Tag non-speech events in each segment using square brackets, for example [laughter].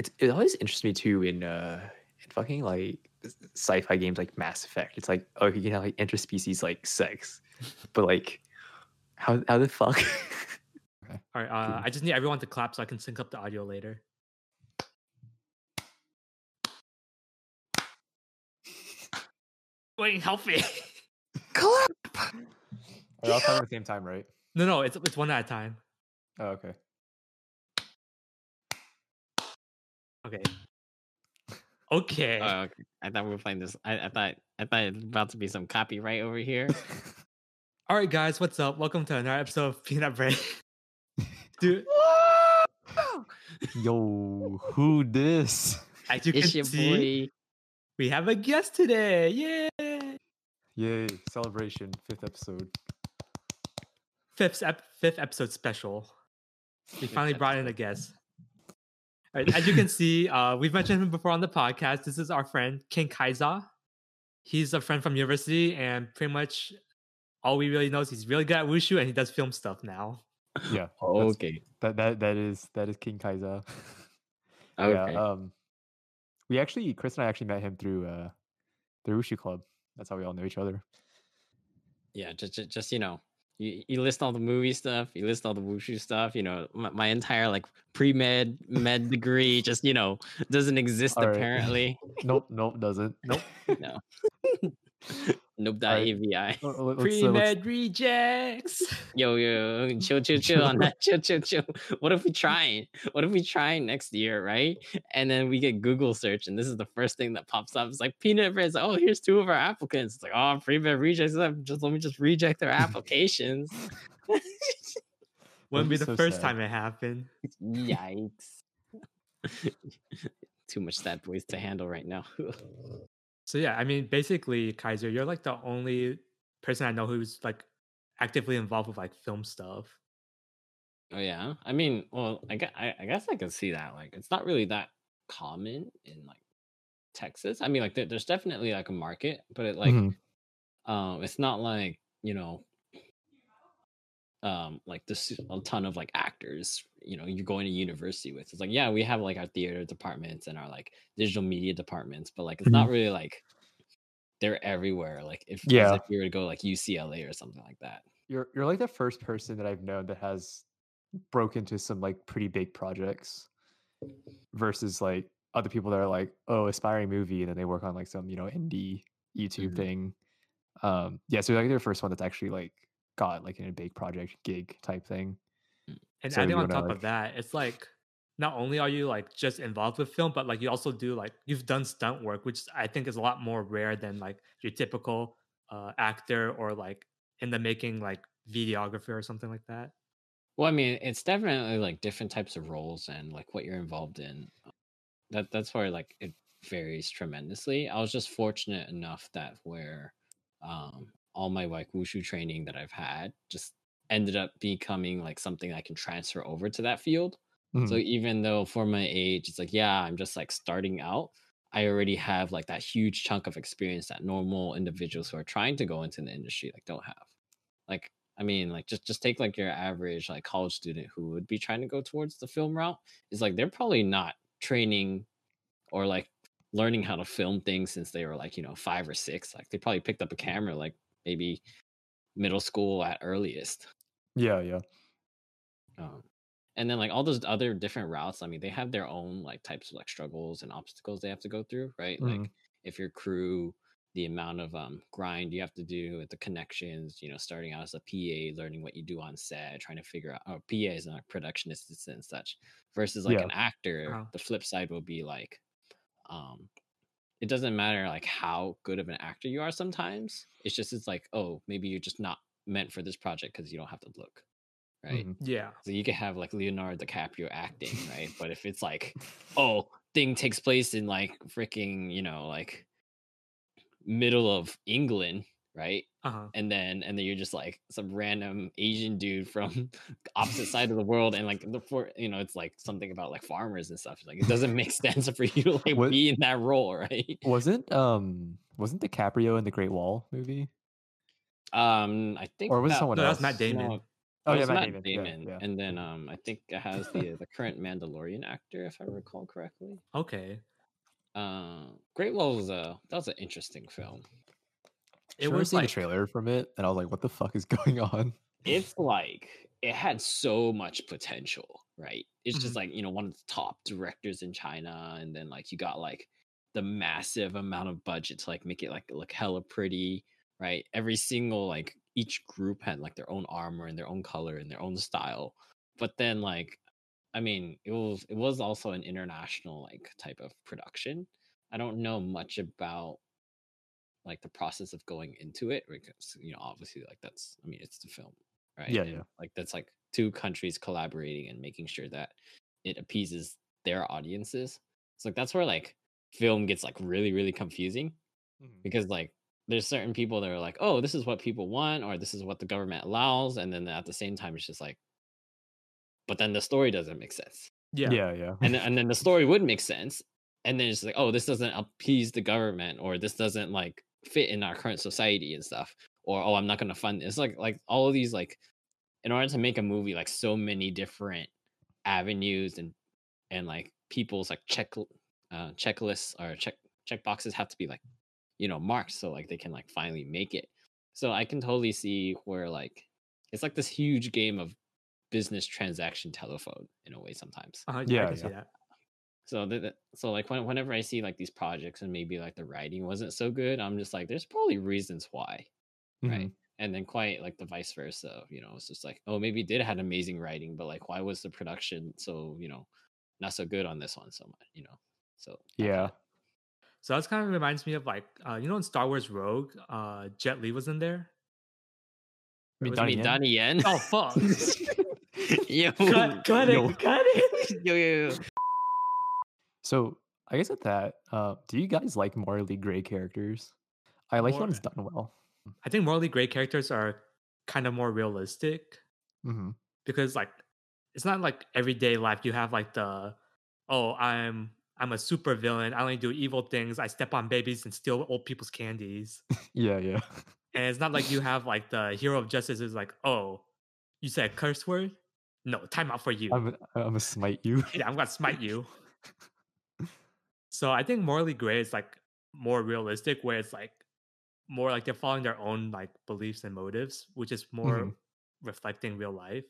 it's it always interests me too in uh in fucking like sci-fi games like Mass Effect. It's like oh you can have like interspecies like sex, [laughs] but like how how the fuck? All right, uh, I just need everyone to clap so I can sync up the audio later. Wait, help me. [laughs] Clap. Are y'all talking at the same time, right? no, no, it's it's one at a time. Oh, okay. Okay. Okay. Oh, okay. I thought we were playing this. I, I thought I thought it was about to be some copyright over here. [laughs] All right, guys, what's up? Welcome to another episode of Peanut Bread. [laughs] Dude, Yo, who this? as you can it's your see, boy. we have a guest today. Yay! Yay! Celebration, fifth episode. Fifth ep- fifth episode special. We finally brought in a guest. All right, as you can see, uh, we've mentioned him before on the podcast. This is our friend KingKaiZaw. He's a friend from university, and pretty much all we really know is he's really good at wushu, and he does film stuff now. [laughs] Yeah. Okay. That that that is that is KingKaiZaw. [laughs] Okay. Yeah. Um, we actually Qris and I actually met him through uh the Wushu Club. That's how we all know each other. yeah. Just, just, just you know, you, you list all the movie stuff. You list all the wushu stuff. You know, my, my entire like pre med med degree just you know doesn't exist right. apparently. [laughs] nope, nope, doesn't. Nope. No. [laughs] nope. All right. AVI. Uh, [laughs] let- let's, uh, let's- Pre med rejects. [laughs] Yo, yo, chill, chill, chill on that. [laughs] Chill, chill, chill. What if we try? What if we try next year, right? And then we get Google search, and this is the first thing that pops up. It's like peanut bread. It's like, oh, here's two of our applicants. It's like, oh, pre-med rejects. Just let me just reject their applications. Wouldn't be be the so first sad. time it happened. Yikes. Too much sad boys to handle right now. So yeah, I mean, basically, KaiZaw, you're like the only person I know who's like actively involved with like film stuff. Oh yeah, I mean, well, I guess I, I guess I can see that. Like, it's not really that common in like Texas. I mean, like, there, there's definitely like a market, but it like, Mhm. um, it's not like you know, um, like this a ton of like actors. You know, you're going to university with. It's like, yeah, we have like our theater departments and our like digital media departments, but like, it's not really like they're everywhere. Like, if Yeah. if you were to go like UCLA or something like that. You're you're like the first person that I've known that has broke into some like pretty big projects versus like other people that are like, oh, aspiring movie, and then they work on like some, you know, indie YouTube Mhm. thing. Um, yeah, so like they're the first one that's actually like got like in a big project gig type thing. And So adding on wanna, top like- of that, it's like not only are you like just involved with film, but like you also do like you've done stunt work, which I think is a lot more rare than like your typical uh, actor or like in the making like videographer or something like that. Well, I mean, it's definitely like different types of roles and like what you're involved in. That that's where like it varies tremendously. I was just fortunate enough that where um all my like wushu training that I've had just ended up becoming like something I can transfer over to that field. So Mhm. even though for my age, it's like, yeah, I'm just like starting out, I already have like that huge chunk of experience that normal individuals who are trying to go into the industry like don't have. Like, I mean, like just just take like your average like college student who would be trying to go towards the film route is like they're probably not training or like learning how to film things since they were like, you know, five or six. Like they probably picked up a camera like maybe middle school at earliest. yeah, yeah. Um, and then like all those other different routes, I mean, they have their own like types of like struggles and obstacles they have to go through, right? Mhm. Like if your crew, the amount of um grind you have to do with the connections, you know, starting out as a PA, learning what you do on set, trying to figure out oh, PA is not production assistant and such, versus like Yeah. an actor. Uh-huh. The flip side will be like, um, it doesn't matter like how good of an actor you are sometimes. It's just it's like, oh, maybe you're just not meant for this project because you don't have to look. Right. Mhm. Yeah. So you could have like Leonardo DiCaprio acting, right? [laughs] but if it's like, oh, thing takes place in like freaking, you know, like middle of England, right? Uh-huh. And then and then you're just like some random Asian dude from [laughs] opposite side of the world, and like the for you know, it's like something about like farmers and stuff. Like it doesn't make [laughs] sense for you to like What- be in that role, [laughs] right? Wasn't um wasn't DiCaprio in the Great Wall movie? Um, I think Or was that- someone No, else? that's Matt Damon. No, Oh Oh, yeah, it's Matt Matt Damon. Damon, Yeah, yeah. and then um, I think it has the the current Mandalorian actor, if I recall correctly. Okay. Uh, Great Wall was a that was an interesting film. It Sure, was like the trailer from it, and I was like, "What the fuck is [laughs] going on?" It's like it had so much potential, right? It's just Mhm. like you know one of the top directors in China, and then like you got like the massive amount of budget to like make it like look hella pretty, right? Every single like each group had like their own armor and their own color and their own style, but then like I mean, it was it was also an international like type of production. I don't know much about like the process of going into it because you know obviously like that's I mean it's the film, right? Yeah, And, yeah. Like that's like two countries collaborating and making sure that it appeases their audiences. So like that's where like film gets like really really confusing mm-hmm. because like there's certain people that are like, oh, this is what people want, or this is what the government allows, and then at the same time, it's just like, but then the story doesn't make sense, yeah. Yeah, yeah. and and then the story would make sense, and then it's like, oh, this doesn't appease the government, or this doesn't like fit in our current society and stuff, or oh, I'm not gonna fund. It. It's like like all of these like, in order to make a movie, like so many different avenues and and like people's like check uh checklists or check check boxes have to be like you know marked so like they can like finally make it so i can totally see where like it's like this huge game of business transaction telephone in a way sometimes Uh, yeah, I Yeah, yeah. that. so so like when, whenever i see like these projects and maybe like the writing wasn't so good i'm just like there's probably reasons why right Mhm. and then quite like the vice versa you know it's just like oh maybe it did had amazing writing but like why was the production so you know not so good on this one so much you know so Yeah. So that's kind of reminds me of like uh, you know in Star Wars Rogue, uh, Jet Li was in there. I mean, was I Donnie Yen? Donnie Yen Oh fuck! [laughs] yo [laughs] cut, cut Yo. it, cut it. [laughs] yo, yo, yo. So I guess at that, uh, do you guys like morally gray characters? I like Mor- when it's done well. I think morally gray characters are kind of more realistic hmm because like it's not like everyday life. You have like the oh I'm I'm a super villain. I only do evil things. I step on babies and steal old people's candies. [laughs] Yeah, yeah. [laughs] And it's not like you have like the hero of justice is like oh you said a curse word. No, time out for you. I'm I'm gonna smite you. [laughs] yeah, I'm gonna smite you. So I think morally gray is like more realistic, where it's like more like they're following their own like beliefs and motives, which is more Mhm. reflecting real life.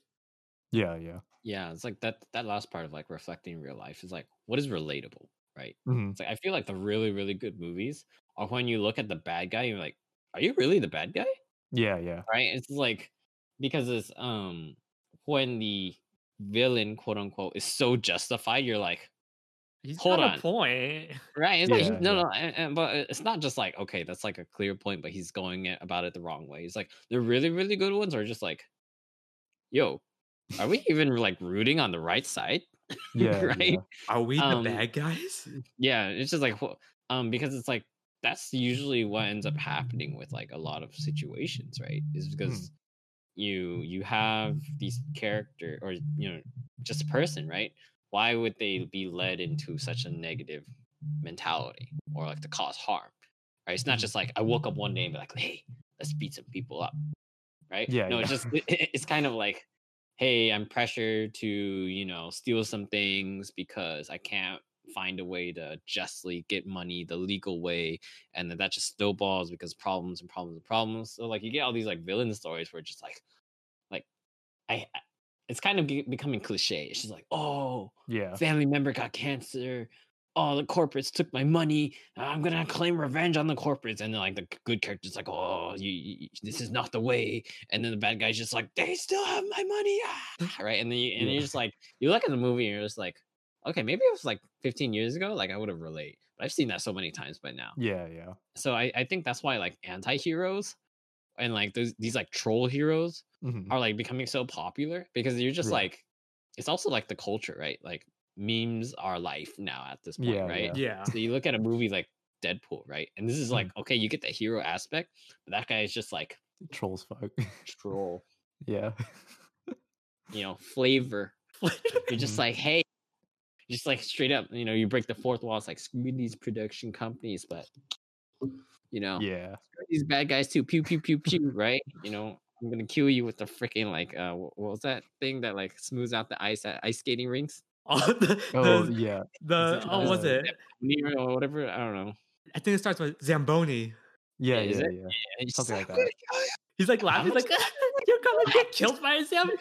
Yeah, yeah. yeah it's like that that last part of like reflecting real life is like what is relatable right hmm it's like i feel like the really really good movies are when you look at the bad guy and you're like are you really the bad guy Yeah, yeah. right it's like because it's um when the villain quote unquote is so justified you're like He's Hold got on. a point. [laughs] right it's like Yeah, no yeah. no and, and- but it's not just like okay that's like a clear point but he's going it- about it the wrong way He's like the really really good ones are just like yo are we even like rooting on the right side [laughs] Yeah, right yeah. Are we Um, the bad guys? [laughs] yeah it's just like wh- um because it's like that's usually what ends up happening with like a lot of situations right is because you you have these character or you know just a person right why would they be led into such a negative mentality or like to cause harm right it's not Mhm. just like i woke up one day and be like hey let's beat some people up right Yeah, no yeah. it's just it, [laughs] it- it's kind of like hey i'm pressured to you know steal some things because i can't find a way to justly get money the legal way and then that just snowballs because problems and problems and problems so like you get all these like villain stories where it's just like like i I- it's kind of becoming cliche She's like oh Yeah. family member got cancer. Oh, the corporates took my money. I'm gonna claim revenge on the corporates. And then like the good character's like, oh, you, you, this is not the way. And then the bad guy's just like, they still have my money, ah! [laughs] right? And then you, and Yeah. you're just like, you look at the movie and you're just like, okay, maybe it was like 15 years ago, like I would have relate. But I've seen that so many times by now. Yeah, yeah. So I, I think that's why like anti-heroes and like those these like troll heroes hmm are like becoming so popular because you're just Yeah. like it's also like the culture right like memes are life now at this point Yeah, right Yeah. so you look at a movie like deadpool right and this is like okay you get the hero aspect but that guy is just like Trolls fuck. troll [laughs] yeah. you know flavor [laughs] you're just Mhm. like hey just like straight up you know you break the fourth wall it's like screw these production companies but you know Yeah. these bad guys too pew pew pew pew [laughs] right you know I'm gonna kill you with the freaking like uh what was that thing that like smooths out the ice at ice skating rinks? [laughs] Oh, the, Oh the, yeah. the it- oh, was uh, it? Nero or whatever. I don't know. I think it starts with Zamboni. Yeah, is yeah, it? yeah. He's Something just like that. gonna kill you." He's like laughing. He's like, [laughs] "You're gonna get killed by a Zamboni."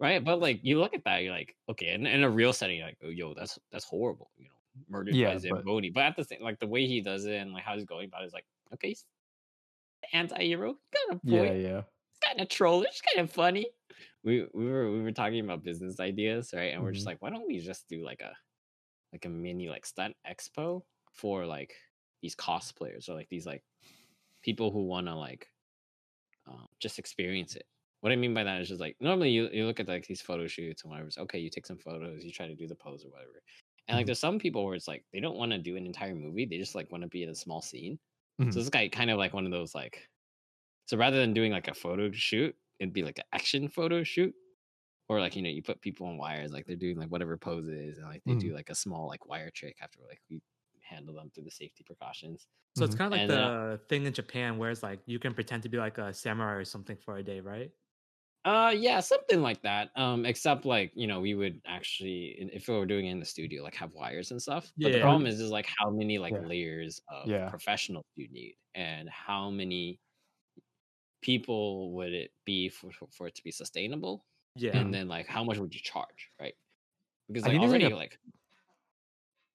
right? But like you look at that, you're like, okay, in, in a real setting, you're like, oh, yo, that's that's horrible, you know, murdered Yeah, by but- Zamboni. But at the same, like the way he does it and like how he's going about it is like, okay, he's anti-hero, kind of Yeah, point, yeah. kind of trollish, kind of funny. We we were we were talking about business ideas, right? And we're just Mhm. like, why don't we just do like a like a mini like stunt expo for like these cosplayers or like these like people who want to like um, just experience it. What I mean by that is just like normally you, you look at like these photo shoots and whatever. It's okay, you take some photos, you try to do the pose or whatever. And like Mhm. there's some people where it's like they don't want to do an entire movie, they just like want to be in a small scene. Mhm. So this guy kind of like one of those like so rather than doing like a photo shoot, it'd be like an action photo shoot. Or like, you know, you put people on wires, like they're doing like whatever poses and like they do like a small like wire trick after like we handle them through the safety precautions. So it's Mhm. kind of like And, the uh, thing in Japan where it's like you can pretend to be like a samurai or something for a day, right? Uh, yeah, something like that. Um, except like you know, we would actually, if we were doing it in the studio, like have wires and stuff. But the problem is, is like how many like Yeah. layers of Yeah. professionals you need, and how many people would it be for for- it to be sustainable, Yeah. and then like how much would you charge, right? Because I like already a- like,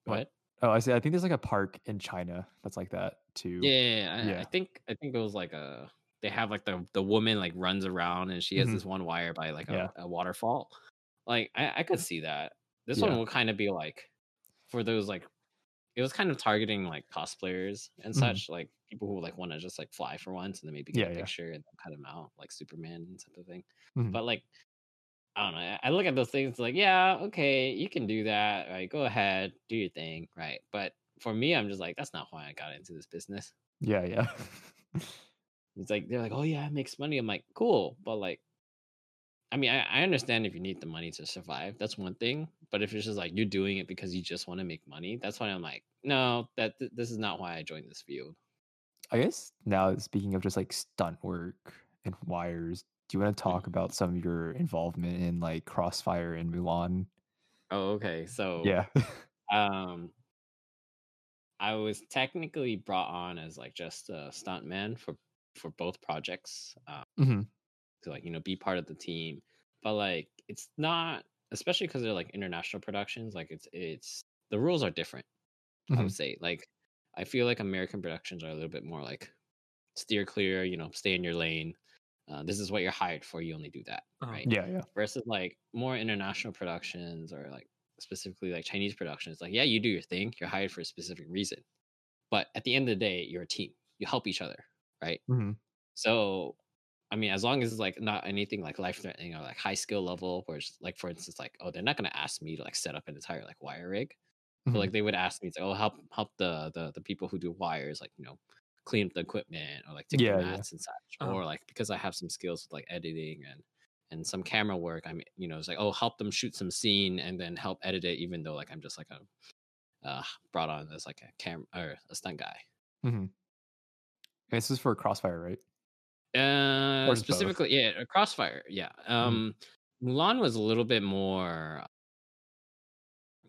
What? what? Oh, I see. I think there's like a park in China that's like that too. Yeah, yeah, yeah, I, I think I think it was like a they have like the the woman like runs around and she has Mhm. this one wire by like a, Yeah. a waterfall. Like I, I could see that. This Yeah. one will kind of be like for those like it was kind of targeting like cosplayers and Mhm. such, like people who like want to just like fly for once and then maybe get Yeah, a picture and cut them out like Superman and type of thing. Mhm. But like I don't know. I- I look at those things like, yeah, okay, you can do that. Right, go ahead, do your thing, right? But for me, I'm just like, that's not why I got into this business. Yeah, yeah. [laughs] It's like they're like, oh yeah, it makes money. I'm like, cool, but like, I mean, I, I understand if you need the money to survive, that's one thing. But if it's just like you're doing it because you just want to make money, that's why I'm like, no, that th- this is not why I joined this field. I guess now speaking of just like stunt work and wires, do you want to talk about some of your involvement in like Crossfire and Mulan? Oh, okay. So Yeah. [laughs] um, I was technically brought on as like just a stuntman for for both projects. Um, hmm to like you know be part of the team but like it's not especially because they're like international productions like it's it's the rules are different i Mhm. would say like i feel like american productions are a little bit more like steer clear you know stay in your lane uh, this is what you're hired for you only do that Uh-huh. right Yeah, yeah. versus like more international productions or like specifically like chinese productions like yeah you do your thing you're hired for a specific reason but at the end of the day you're a team you help each other right Mhm. so, I mean, as long as it's like not anything like life threatening or like high skill level, where it's like, for instance, like, oh, they're not gonna ask me to like set up an entire like wire rig, but Mhm. like they would ask me to, oh, help help the the the people who do wires, like you know, clean up the equipment or like take Yeah, the yeah. mats and such, Uh-huh. or like because I have some skills with like editing and and some camera work, I'm you know, it's like, oh, help them shoot some scene and then help edit it, even though like I'm just like a uh brought on as like a cam or a stunt guy. Mhm. This is for Crossfire, right? Uh, Or both? specifically, yeah, Crossfire. Yeah. Um, Mulan was a little bit more,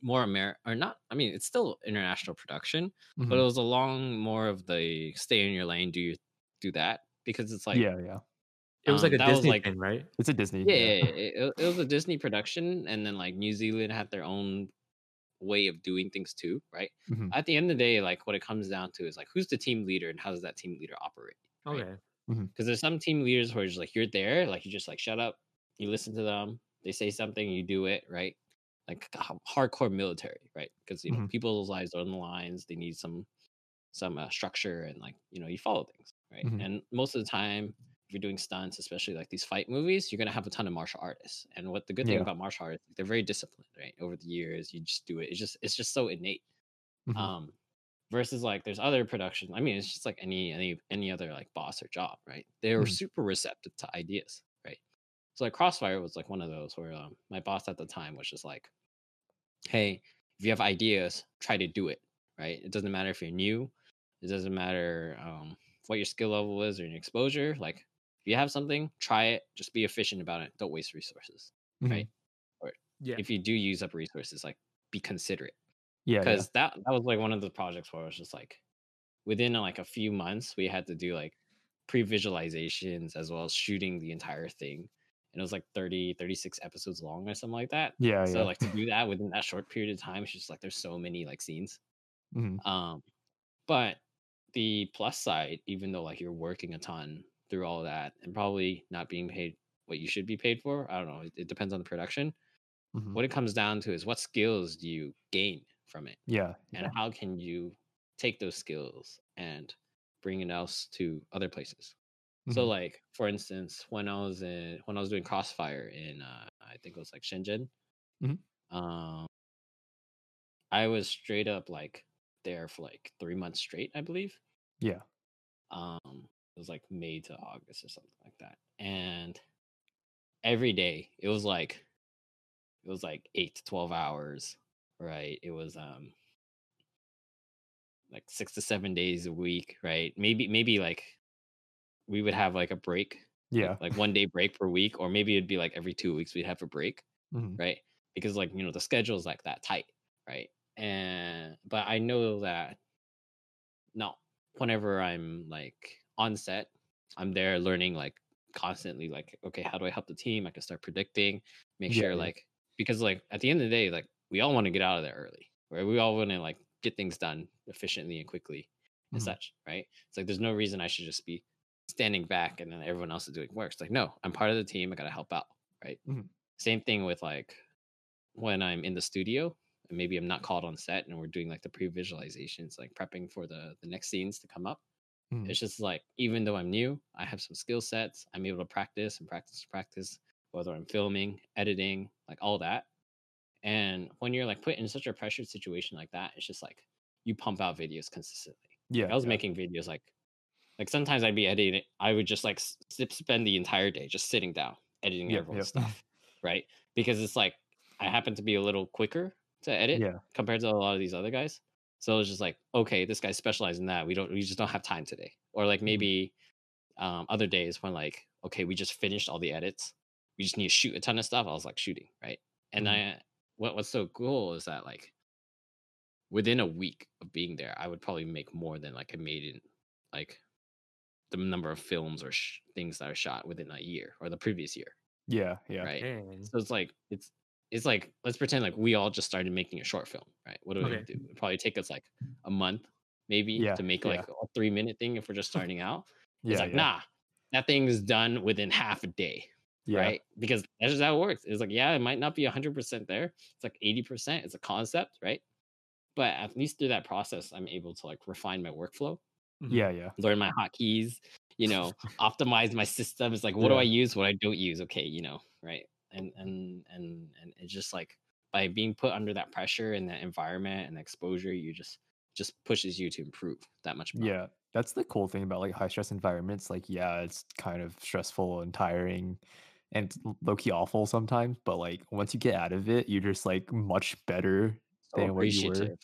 more Amer or not. I mean, it's still international production, but it Mhm. was along more of the stay in your lane, do you do that because it's like yeah, yeah. It was um, like a Disney like- thing, right? It's a Disney. yeah, yeah, yeah, it, it was a Disney production, and then like New Zealand had their own way of doing things too, right? Mhm. At the end of the day, like what it comes down to is like who's the team leader and how does that team leader operate? right? Okay. because there's some team leaders where it's like you're there, like you just like shut up, you listen to them, they say something, you do it, right? Like hardcore military, right? Because you know Mhm. people's lives are on the lines, they need some some uh, structure and like you know you follow things, right? Mhm. And most of the time, you're doing stunts, especially like these fight movies, you're gonna have a ton of martial artists. And what the good thing Yeah. about martial arts, they're very disciplined, right? Over the years, you just do it. It's just it's just so innate Mhm. um versus like there's other productions i mean it's just like any any any other like boss or job right they're Mhm. super receptive to ideas right so like crossfire was like one of those where um, my boss at the time was just like hey if you have ideas try to do it right it doesn't matter if you're new it doesn't matter um what your skill level is or your exposure like if you have something, try it. Just be efficient about it. Don't waste resources. Mhm. Right. Yeah. If you do use up resources, like be considerate Yeah, yeah. because that that was like one of the projects where I was just like, within like a few months, we had to do like pre-visualizations as well as shooting the entire thing, and it was like 30, 36 episodes long or something like that. yeah, so yeah. like to do that within that short period of time, it's just like there's so many like scenes. Mhm. Um, but the plus side, even though like you're working a ton through all that and probably not being paid what you should be paid for, I don't know. It, it depends on the production. Mhm. What it comes down to is what skills do you gain from it, Yeah, and yeah. how can you take those skills and bring it else to other places. So Mhm. like for instance, when I was in when I was doing Crossfire in uh, I think it was like Shenzhen, Mhm. um, I was straight up like there for like three months straight, I believe. Yeah. Um, it was like May to August or something like that, and every day it was like it was like eight to twelve hours, right? It was um like six to seven days a week, right? Maybe maybe like we would have like a break Yeah. like, one day break per week or maybe it'd be like every two weeks we'd have a break Mhm. right because like you know the schedule is like that tight right and but i know that no whenever i'm like on set i'm there learning like constantly like okay how do i help the team? I can start predicting make Yeah, sure like because like at the end of the day like we all want to get out of there early right? We all want to like get things done efficiently and quickly and Mhm. such right? It's like there's no reason i should just be standing back and then everyone else is doing work. It's like no i'm part of the team i gotta help out right? Mhm. same thing with like when i'm in the studio and maybe i'm not called on set and we're doing like the pre-visualizations like prepping for the the next scenes to come up Mhm. it's just like even though i'm new i have some skill sets i'm able to practice and practice and practice whether i'm filming editing like all that and when you're like put in such a pressured situation like that it's just like you pump out videos consistently Yeah. like, i was yeah. making videos like like sometimes i'd be editing it i would just like spend the entire day just sitting down editing Yep, everyone's yep. stuff [laughs] right because it's like i happen to be a little quicker to edit Yeah. compared to a lot of these other guys so it's just like okay this guy specialized in that we don't we just don't have time today or like Mhm. maybe um other days when like okay we just finished all the edits we just need to shoot a ton of stuff i was like shooting right and Mhm. i what what's so cool is that like within a week of being there i would probably make more than like i made in like the number of films or sh- things that are shot within a year or the previous year Yeah. Yeah. right Dang. so it's like it's it's like let's pretend like we all just started making a short film right what do we Okay. do it'd probably take us like a month maybe Yeah, to make yeah. like a three minute thing if we're just [laughs] starting out Yeah. it's like yeah. nah that thing is done within half a day yeah. right because that's just how it works it's like yeah it might not be 100% there it's like 80% it's a concept right but at least through that process i'm able to like refine my workflow Mhm. Yeah. Yeah. learn my hotkeys, you know, [laughs] optimize my system. It's like, what do I use? What I don't use? Okay, you know, right? And and and and it's just like by being put under that pressure and that environment and exposure, you just just pushes you to improve that much more. Yeah, that's the cool thing about like high stress environments. Like, yeah, it's kind of stressful and tiring and low key awful sometimes, but like once you get out of it, you're just like much better So than what you were. appreciative.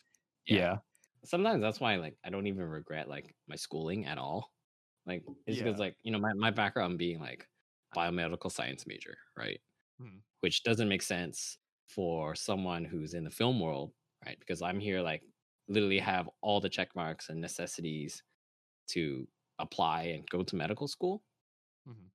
Yeah. Sometimes that's why like I don't even regret like my schooling at all. Like it's because Yeah. like, you know, my, my background being like biomedical science major, right? Mhm. which doesn't make sense for someone who's in the film world, right? Because I'm here like literally have all the check marks and necessities to apply and go to medical school. Mhm.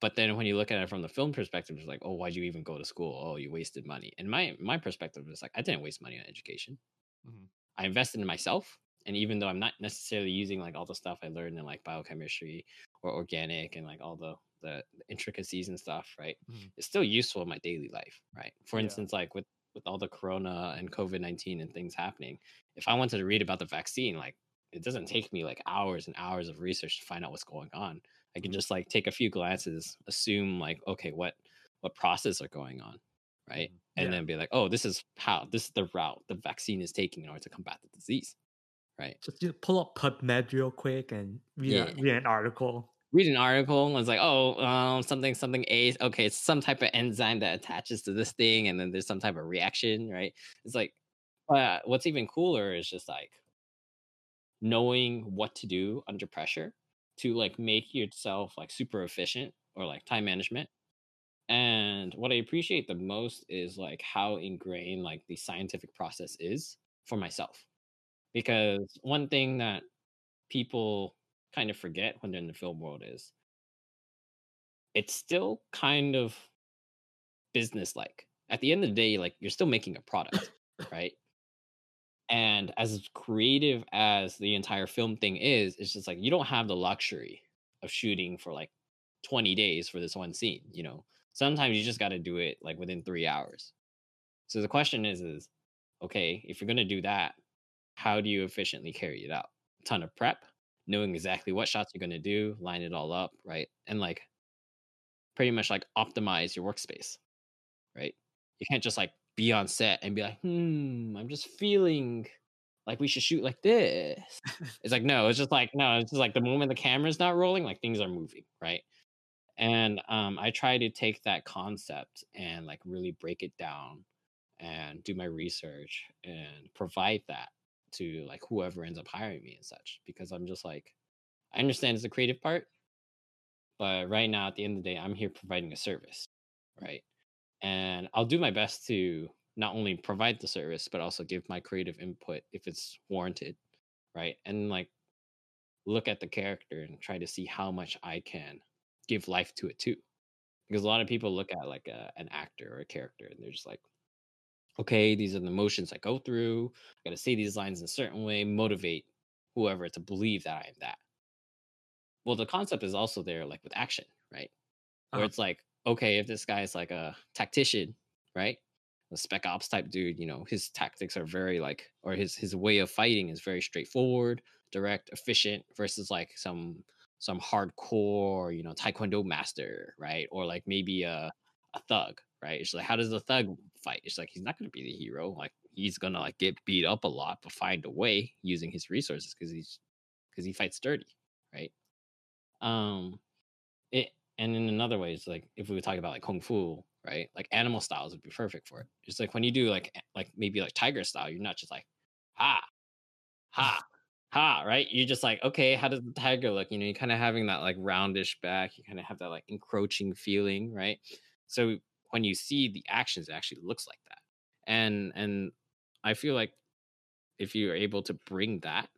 But then when you look at it from the film perspective, it's like, oh, why'd you even go to school? Oh, you wasted money. And my my perspective is like, I didn't waste money on education. Mhm. I invested in myself. And even though I'm not necessarily using like all the stuff I learned in like biochemistry or organic and like all the the intricacies and stuff, right? Mhm. It's still useful in my daily life, right? For Yeah. instance, like with with all the corona and COVID nineteen and things happening, if I wanted to read about the vaccine, like it doesn't take me like hours and hours of research to find out what's going on. I can just like take a few glances, assume like, okay, what what process are going on, right? Mhm. And Yeah. then be like, oh, this is how this is the route the vaccine is taking in order to combat the disease, right? Just you pull up PubMed real quick and read, a- read an article. Read an article and it's like, oh, um, something, something A. Okay, it's some type of enzyme that attaches to this thing, and then there's some type of reaction, right? It's like, uh, what's even cooler is just like knowing what to do under pressure to like make yourself like super efficient or like time management. And what I appreciate the most is like how ingrained like the scientific process is for myself. Because one thing that people kind of forget when they're in the film world is it's still kind of business like. At the end of the day, like you're still making a product, right? And as creative as the entire film thing is, it's just like you don't have the luxury of shooting for like 20 days for this one scene, you know. Sometimes you just got to do it like within 3 hours. So the question is is okay, if you're going to do that, how do you efficiently carry it out? A ton of prep, knowing exactly what shots you're going to do, line it all up, right? And like pretty much like optimize your workspace, right? You can't just like be on set and be like, hmm, I'm just feeling like we should shoot like this. [laughs] it's like, no, it's just like, no, it's just like the moment the camera's not rolling, like things are moving, right? And um, I try to take that concept and like really break it down and do my research and provide that to like whoever ends up hiring me and such because I'm just like, I understand it's the creative part, but right now, at the end of the day, I'm here providing a service, right? And I'll do my best to not only provide the service, but also give my creative input if it's warranted, right? And like look at the character and try to see how much I can give life to it too. Because a lot of people look at like a, an actor or a character and they're just like, okay, these are the emotions I go through. I got to say these lines in a certain way, motivate whoever to believe that I am that well the concept is also there like with action right where Uh-huh. it's like okay if this guy is like a tactician right a spec ops type dude you know his tactics are very like or his his way of fighting is very straightforward direct efficient versus like some some hardcore you know taekwondo master right or like maybe a a thug right? It's like how does the thug fight? It's like he's not going to be the hero like he's going to like get beat up a lot but find a way using his resources because he's because he fights dirty right? Um it and in another way it's like if we were talking about like kung fu right? Like animal styles would be perfect for it. It's like when you do like like maybe like tiger style you're not just like ha ha ha right? You're just like okay how does the tiger look? You know you're kind of having that like roundish back you kind of have that like encroaching feeling right? So when you see the actions it actually looks like that. And and i feel like if you're able to bring that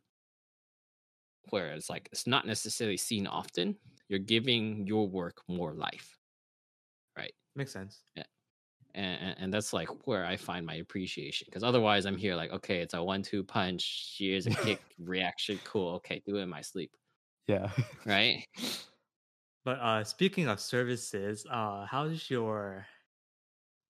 where it's like it's not necessarily seen often you're giving your work more life right? Makes sense. and, and, and that's like where i find my appreciation because otherwise i'm here like okay it's a one-two punch here's a kick [laughs] reaction cool okay do it in my sleep. Yeah. [laughs] right? But uh speaking of services, uh how's your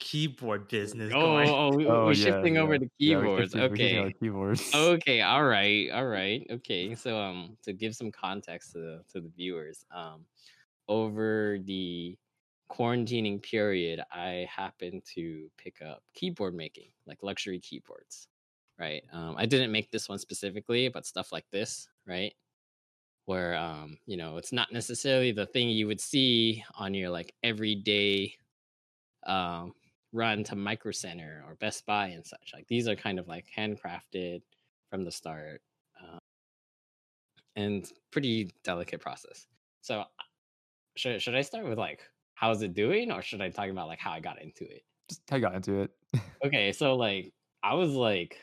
keyboard business oh, going? oh, we, Oh, we're yeah, shifting over yeah. to keyboards shifting- okay keyboards. [laughs] okay all right all right okay so um to give some context to the to the viewers um over the quarantining period i happened to pick up keyboard making like luxury keyboards right um i didn't make this one specifically but stuff like this right where um you know it's not necessarily the thing you would see on your like everyday um run to micro center or best buy and such like these are kind of like handcrafted from the start um, and pretty delicate process so uh, should, should i start with like how's it doing or should i talk about like how i got into it Just how I got into it. [laughs] okay so like i was like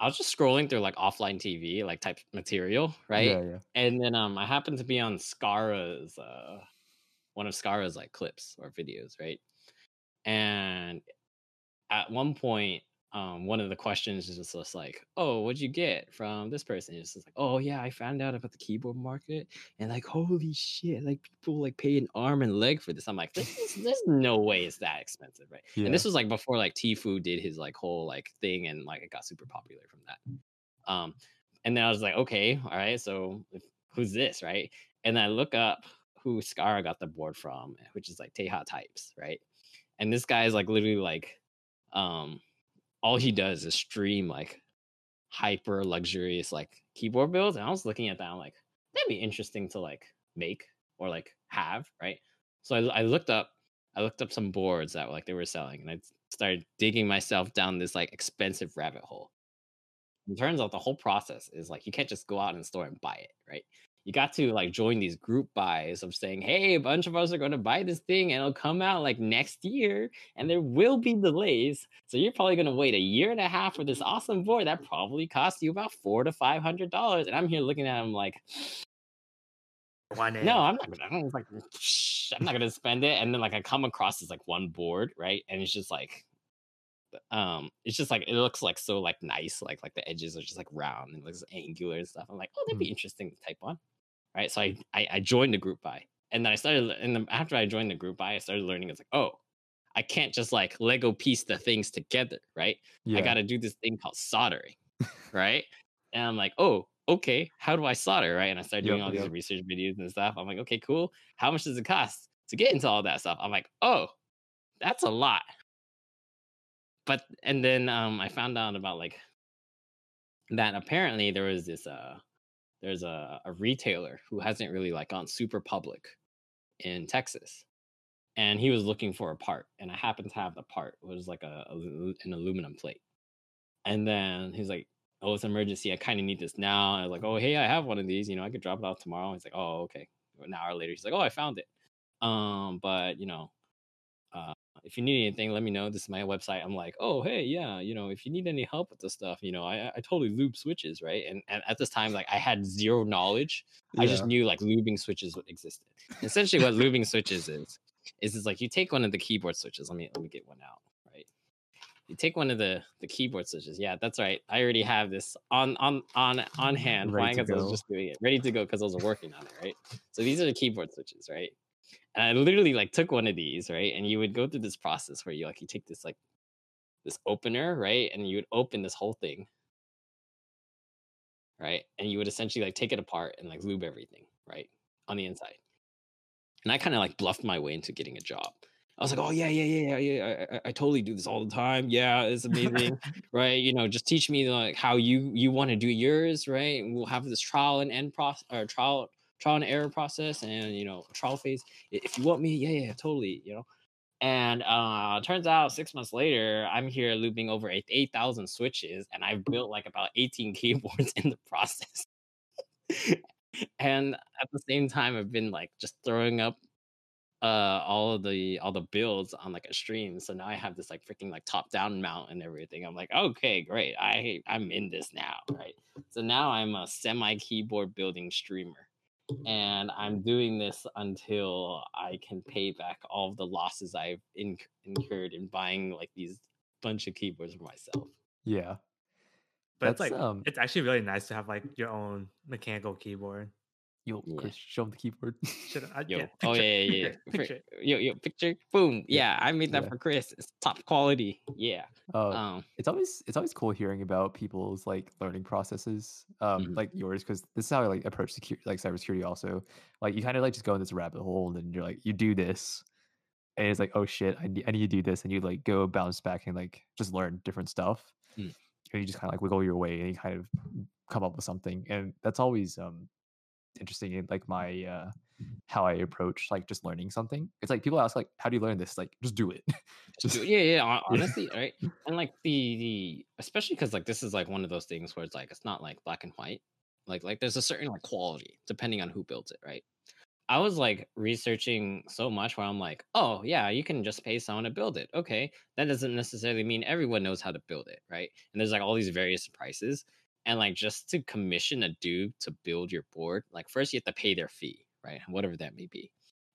i was just scrolling through like offline tv like type material right Yeah, yeah. and then um i happened to be on Scarra's uh one of Scarra's like clips or videos right and at one point um one of the questions is just, just like oh what'd you get from this person it's just like oh yeah i found out about the keyboard market and like holy shit like people like pay an arm and leg for this i'm like this is, there's no way it's that expensive right Yeah. and this was like before like Tfue did his like whole like thing and like it got super popular from that. Um and then I was like, okay, all right, so if- who's this, right? And I look up who Scarra got the board from, which is like Taeha Types, right? And this guy is like literally like um all he does is stream like hyper luxurious like keyboard builds. And I was looking at that, I'm like, that'd be interesting to like make or like have, right? So I, I looked up I looked up some boards that like they were selling, and I started digging myself down this like expensive rabbit hole. It turns out the whole process is like you can't just go out in the store and buy it, right? You got to like join these group buys of saying, hey, a bunch of us are going to buy this thing and it'll come out like next year and there will be delays. So you're probably going to wait a year and a half for this awesome board that probably costs you about four to five hundred dollars. And I'm here looking at them like, One no, I'm not gonna. I'm like, "Shh, I'm not gonna spend it. And then like I come across this like one board, right? And it's just like, um, it's just like it looks like so like nice, like like the edges are just like round and looks angular and stuff. I'm like, oh, that'd be interesting to type on, right? So I I, I joined the group buy, and then I started, and then after I joined the group buy, I started learning. It's like, oh, I can't just like Lego piece the things together, right? Yeah. I got to do this thing called soldering, [laughs] right? And I'm like, oh, okay, how do I solder, right? And I started doing Yep, all these yep. research videos and stuff. I'm like, okay, cool. How much does it cost to get into all that stuff? I'm like, oh, that's a lot. But and then um, I found out about like that apparently there was this uh, there's a, a retailer who hasn't really like gone super public in Texas, and he was looking for a part, and I happened to have the part. It was like a, a an aluminum plate, and then he's like, "Oh, it's an emergency. I kind of need this now." And I was like, "Oh, hey, I have one of these. You know, I could drop it off tomorrow." And He's like, "Oh, okay." An hour later, he's like, "Oh, I found it. Um, but you know, uh, if you need anything, let me know. This is my website." I'm like, "Oh, hey, yeah, you know, if you need any help with this stuff, you know, I I totally lube switches, right?" And, and at this time, like, I had zero knowledge. I just knew like lubing switches existed. Essentially, what lubing switches is is is like you take one of the keyboard switches. Let me let me get one out. Right, you take one of the the keyboard switches. Yeah, that's right. I already have this on on on on hand. Ready to because I was just doing it, ready to go because I was working on it. Right. So these are the keyboard switches, right? And I literally like took one of these, right? And you would go through this process where you like you take this like this opener, right? And you would open this whole thing, right? And you would essentially like take it apart and like lube everything, right? On the inside. And I kind of like bluffed my way into getting a job. I was like, oh yeah, yeah, yeah, yeah, yeah. I, I, I totally do this all the time. Yeah, it's amazing, [laughs] right? You know, just teach me like how you you want to do yours, right? And we'll have this trial and end process or trial trial and error process, and you know, trial phase. If you want me, yeah, yeah, totally, you know. And uh turns out six months later, I'm here lubing over eight eight thousand switches, and I've built like about eighteen [laughs] keyboards in the process. [laughs] and at the same time, I've been like just throwing up uh all of the all the builds on like a stream. So now I have this like freaking like top down mount and everything. I'm like, okay, great. I I'm in this now, right? So now I'm a semi keyboard building streamer and I'm doing this until I can pay back all of the losses I've in- incurred in buying like these bunch of keyboards for myself. Yeah. But it's like um, it's actually really nice to have like your own mechanical keyboard. Yo, Yeah. Qris, show him the keyboard. [laughs] Should I, Yo, yeah, oh yeah, yeah, yeah. picture- For- picture. yo, yo, picture, boom. Yeah, I made that Yeah. for Qris. It's top quality. Yeah. Uh, Um, it's always it's always cool hearing about people's like learning processes, um, Mhm. like yours, because this is how I like approach security, like cybersecurity. Also, like you kind of like just go in this rabbit hole, and then you're like, you do this, and it's like, oh shit, I need, I need to do this, and you like go bounce back and like just learn different stuff, Mm. and you just kind of like wiggle your way, and you kind of come up with something, and that's always um interesting in like my uh how I approach like just learning something. It's like people ask like, how do you learn this? Like, just do it. [laughs] just do it. yeah, yeah. hon- Honestly, right? And like the the especially because like this is like one of those things where it's like it's not like black and white. Like like there's a certain like quality depending on who builds it, right? I was like researching so much where I'm like, oh yeah, you can just pay someone to build it. Okay, that doesn't necessarily mean everyone knows how to build it, right? And there's like all these various prices, and like just to commission a dude to build your board, like first you have to pay their fee, right? Whatever that may be,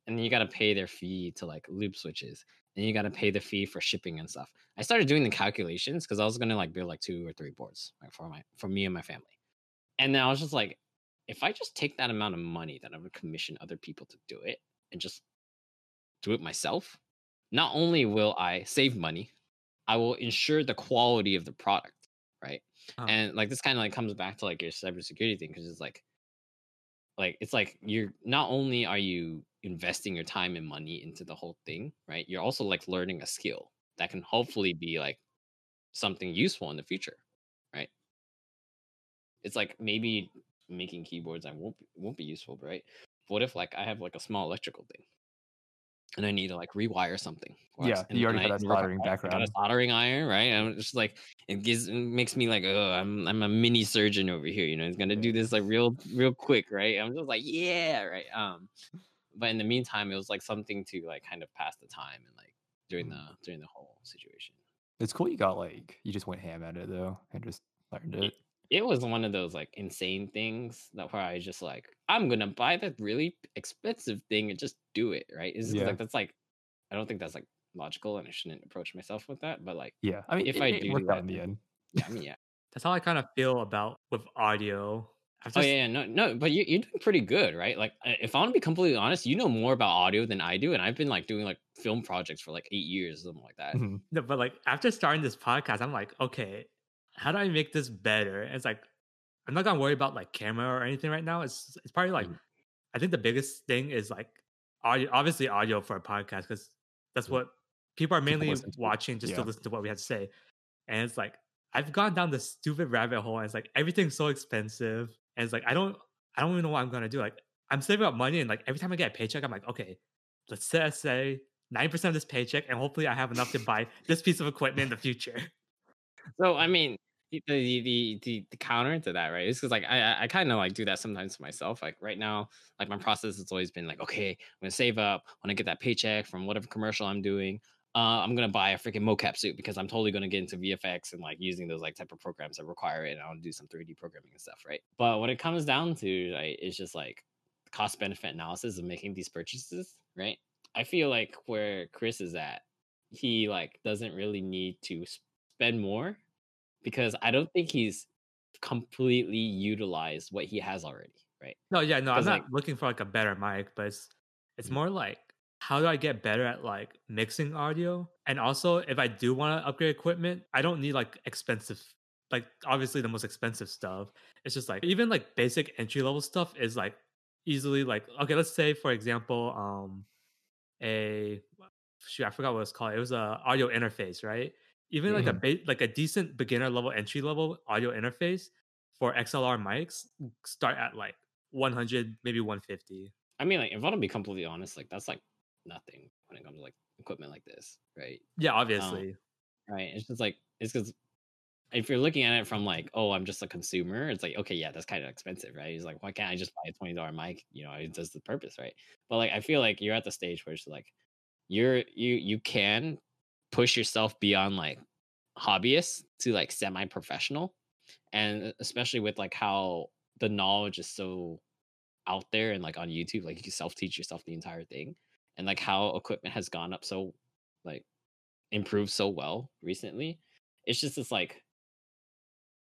and then you got to pay their fee to like lube switches, and you got to pay the fee for shipping and stuff. I started doing the calculations because I was gonna like build like two or three boards for my for me and my family, and then I was just like, if I just take that amount of money that I would commission other people to do it and just do it myself, not only will I save money, I will ensure the quality of the product, right? Uh-huh. And like this kind of like comes back to like your cybersecurity thing because it's like, like it's like you're not only are you investing your time and money into the whole thing, right? You're also like learning a skill that can hopefully be like something useful in the future, right? It's like maybe making keyboards I won't won't be useful, right? What if like I have like a small electrical thing, and I need to like rewire something. or Yeah, and, you already had that I on- soldering I got a soldering iron, right? And it's just like it gives it makes me like, oh, I'm I'm a mini surgeon over here. You know, he's gonna do this like real real quick, right? I'm just like, yeah, right. Um, but in the meantime, it was like something to like kind of pass the time and like during the during the whole situation. It's cool you got like you just went ham at it though and just learned it. It was one of those like insane things that where I was just like I'm gonna buy that really expensive thing and just do it right. It's Yeah. like that's like I don't think that's like logical and I shouldn't approach myself with that. But like Yeah, I mean, If it, I it do that, in the end. yeah, I mean yeah. [laughs] That's how I kind of feel about with audio. I've Oh yeah, yeah, no, no, but you, you're doing pretty good, right? Like, if I want to be completely honest, you know more about audio than I do, and I've been like doing like film projects for like eight years, or something like that. Mhm. No, but like after starting this podcast, I'm like, okay, how do I make this better? And it's like, I'm not gonna worry about like camera or anything right now. It's it's probably like, Mhm. I think the biggest thing is like audio, obviously audio for a podcast because that's what people are mainly to. watching just Yeah. to listen to what we have to say. And it's like I've gone down this stupid rabbit hole, and it's like everything's so expensive, and it's like I don't, I don't even know what I'm gonna do. Like I'm saving up money, and like every time I get a paycheck, I'm like, okay, let's set say nine percent of this paycheck, and hopefully I have enough to buy this piece of equipment in the future. So I mean, the the the, the, counter to that, right? It's because like I I, kind of like do that sometimes to myself. Like right now, like my process has always been like, okay, I'm gonna save up when I get that paycheck from whatever commercial I'm doing. Uh, I'm gonna buy a freaking mocap suit because I'm totally gonna get into VFX and like using those like type of programs that require it, and I want to do some 3D programming and stuff, right? But when it comes down to, right, it's just like cost benefit analysis of making these purchases, right? I feel like where Qris is at, he like doesn't really need to spend more because I don't think he's completely utilized what he has already, right? No, yeah, no, I'm not like- looking for like a better mic, but it's it's Mhm. more like how do I get better at like mixing audio? And also, if I do want to upgrade equipment, I don't need like expensive, like obviously the most expensive stuff. It's just like even like basic entry level stuff is like easily like okay, let's say for example, um, a shoot, I forgot what it's called. It was a audio interface, right? Even like a mm-hmm. ba- like a decent beginner level entry level audio interface for XLR mics start at like 100 maybe 150 I mean, like if I want to be completely honest, like that's like nothing when it comes to like equipment like this, right? yeah um, obviously Right? It's just like it's because if you're looking at it from like, oh, I'm just a consumer, it's like, okay, yeah, that's kind of expensive, right? he's like, why can't I just buy a twenty dollar mic? You know, it does the purpose, right? But like, I feel like you're at the stage where it's like, you're you you can push yourself beyond like hobbyist to like semi professional, and especially with like how the knowledge is so out there and like on YouTube, like you can self teach yourself the entire thing, and like how equipment has gone up so like improved so well recently. It's just it's like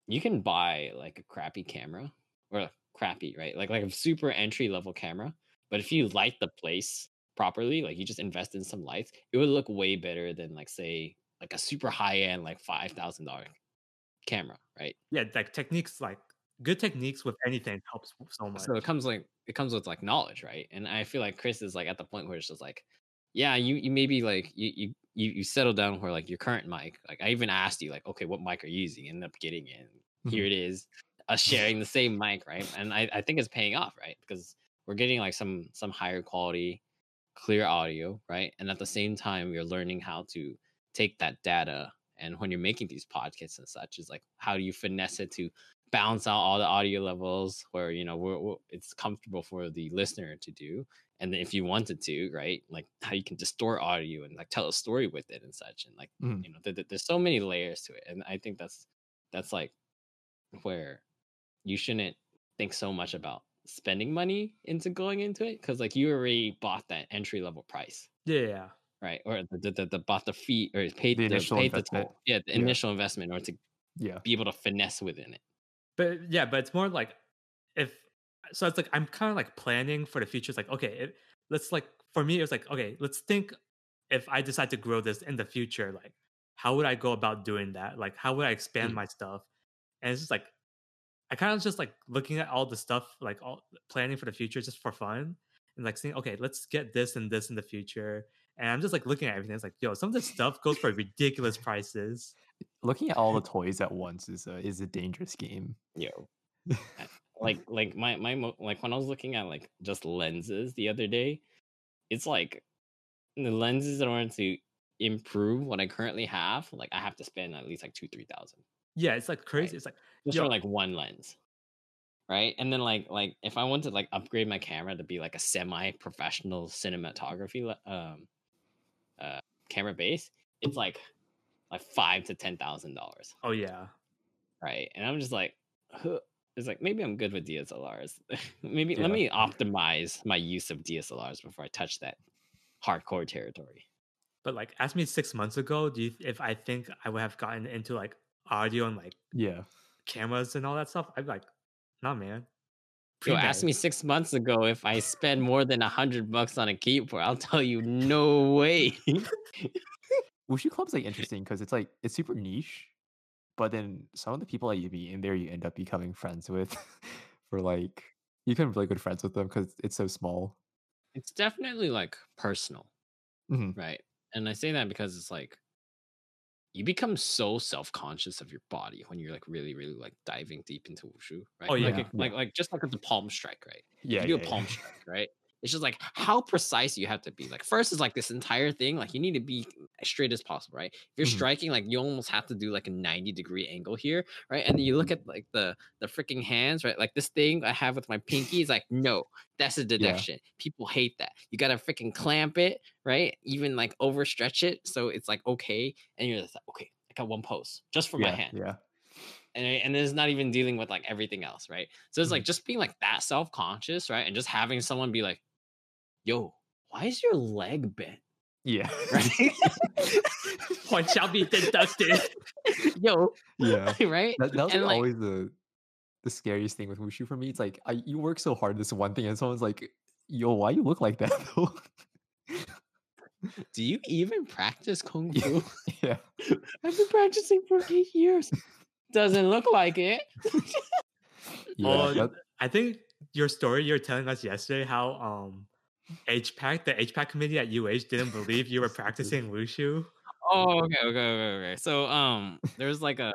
you can buy like a crappy camera or crappy, right? Like like a super entry level camera, but if you light the place properly, like you just invest in some lights, it would look way better than like say like a super high end like five thousand dollar camera, right? yeah like techniques like good techniques with anything helps so much So it comes like it comes with like knowledge, right? And I feel like Qris is like at the point where it's just like, yeah, you you maybe like you you you, you settle down where like your current mic. Like I even asked you like, okay, what mic are you using? End up getting it. and Here mm-hmm. it is, us sharing the same mic, right? And I I think it's paying off, right? Because we're getting like some some higher quality, clear audio, right? And at the same time, you're learning how to take that data and when you're making these podcasts and such, is like how do you finesse it to balance out all the audio levels where you know we're, we're- it's comfortable for the listener to do and if you wanted to right like how you can distort audio and like tell a story with it and such and like Mhm. you know th- th- there's so many layers to it and i think that's that's like where you shouldn't think so much about spending money into going into it because like you already bought that entry level price yeah yeah right or the the, the, the bought the fee or paid The the, initial paid the investment. yeah the Yeah. initial investment or to Yeah. be able to finesse within it but yeah but it's more like if so it's like i'm kind of like planning for the future it's like okay it, let's like for me it was like okay let's think if i decide to grow this in the future like how would i go about doing that like how would i expand Mm. my stuff and it's just like i kind of just like looking at all the stuff like all planning for the future just for fun and like saying okay let's get this and this in the future. And i'm just like looking at everything it's like yo some of this stuff goes for ridiculous prices. Looking at all the [laughs] toys at once is a is a dangerous game. yo like [laughs] like my my mo- like when I was looking at like just lenses the other day, it's like the lenses in order to improve what I currently have, like I have to spend at least like two, three thousand Yeah, it's like crazy. Right. It's like just Yo. for like one lens. Right. And then like like if I want to like upgrade my camera to be like a semi-professional cinematography um uh camera base, it's like like five to ten thousand dollars. oh yeah. Right. And I'm just like, huh. it's like maybe I'm good with DSLRs. [laughs] maybe Yeah. let me optimize my use of DSLRs before I touch that hardcore territory. But like ask me six months ago, do you if I think I would have gotten into like audio and like Yeah. cameras and all that stuff, I'm like, nah man. Yo, Pre-med. ask me six months ago if I spend more than a hundred bucks on a keyboard. I'll tell you, no way. [laughs] Wushu Club's like interesting because it's like it's super niche, but then some of the people that you meet in there, you end up becoming friends with. [laughs] for like you become really good friends with them because it's so small. it's definitely like personal, Mhm. right? And I say that because it's like you become so self-conscious of your body when you're like really, really like diving deep into wushu, right? Oh, like, yeah. like like just like with the palm strike, right? Yeah, you do yeah, a yeah. palm strike, right? It's just like how precise you have to be. Like first is like this entire thing, like you need to be as straight as possible, right? If you're Mhm. striking, like you almost have to do like a 90 degree angle here, right? And then you look at like the the freaking hands, right? Like this thing I have with my pinky is like, no, that's a deduction. People hate that. You gotta freaking clamp it, right? Even like overstretch it, so it's like okay, and you're just like, okay, I got one pose just for my hand yeah. and and it's not even dealing with like everything else, right? So it's like just being like that self conscious, right? And just having someone be like, "Yo, why is your leg bent?" Yeah. [laughs] Right? [laughs] Point shall be deducted. [laughs] Yo, yeah. right? That, that was And, like, like- always the the scariest thing with Wushu for me. It's like I you work so hard at this one thing, and someone's like, "Yo, why you look like that though?" Do you even practice kung Yeah. fu? yeah. I've been practicing for eight years. Doesn't look like it. Yeah. Oh, that- I think your story you're telling us yesterday how um HPAC, the HPAC committee at UH didn't believe you were practicing wushu. Oh, okay, okay, okay, okay. So, um, there's like a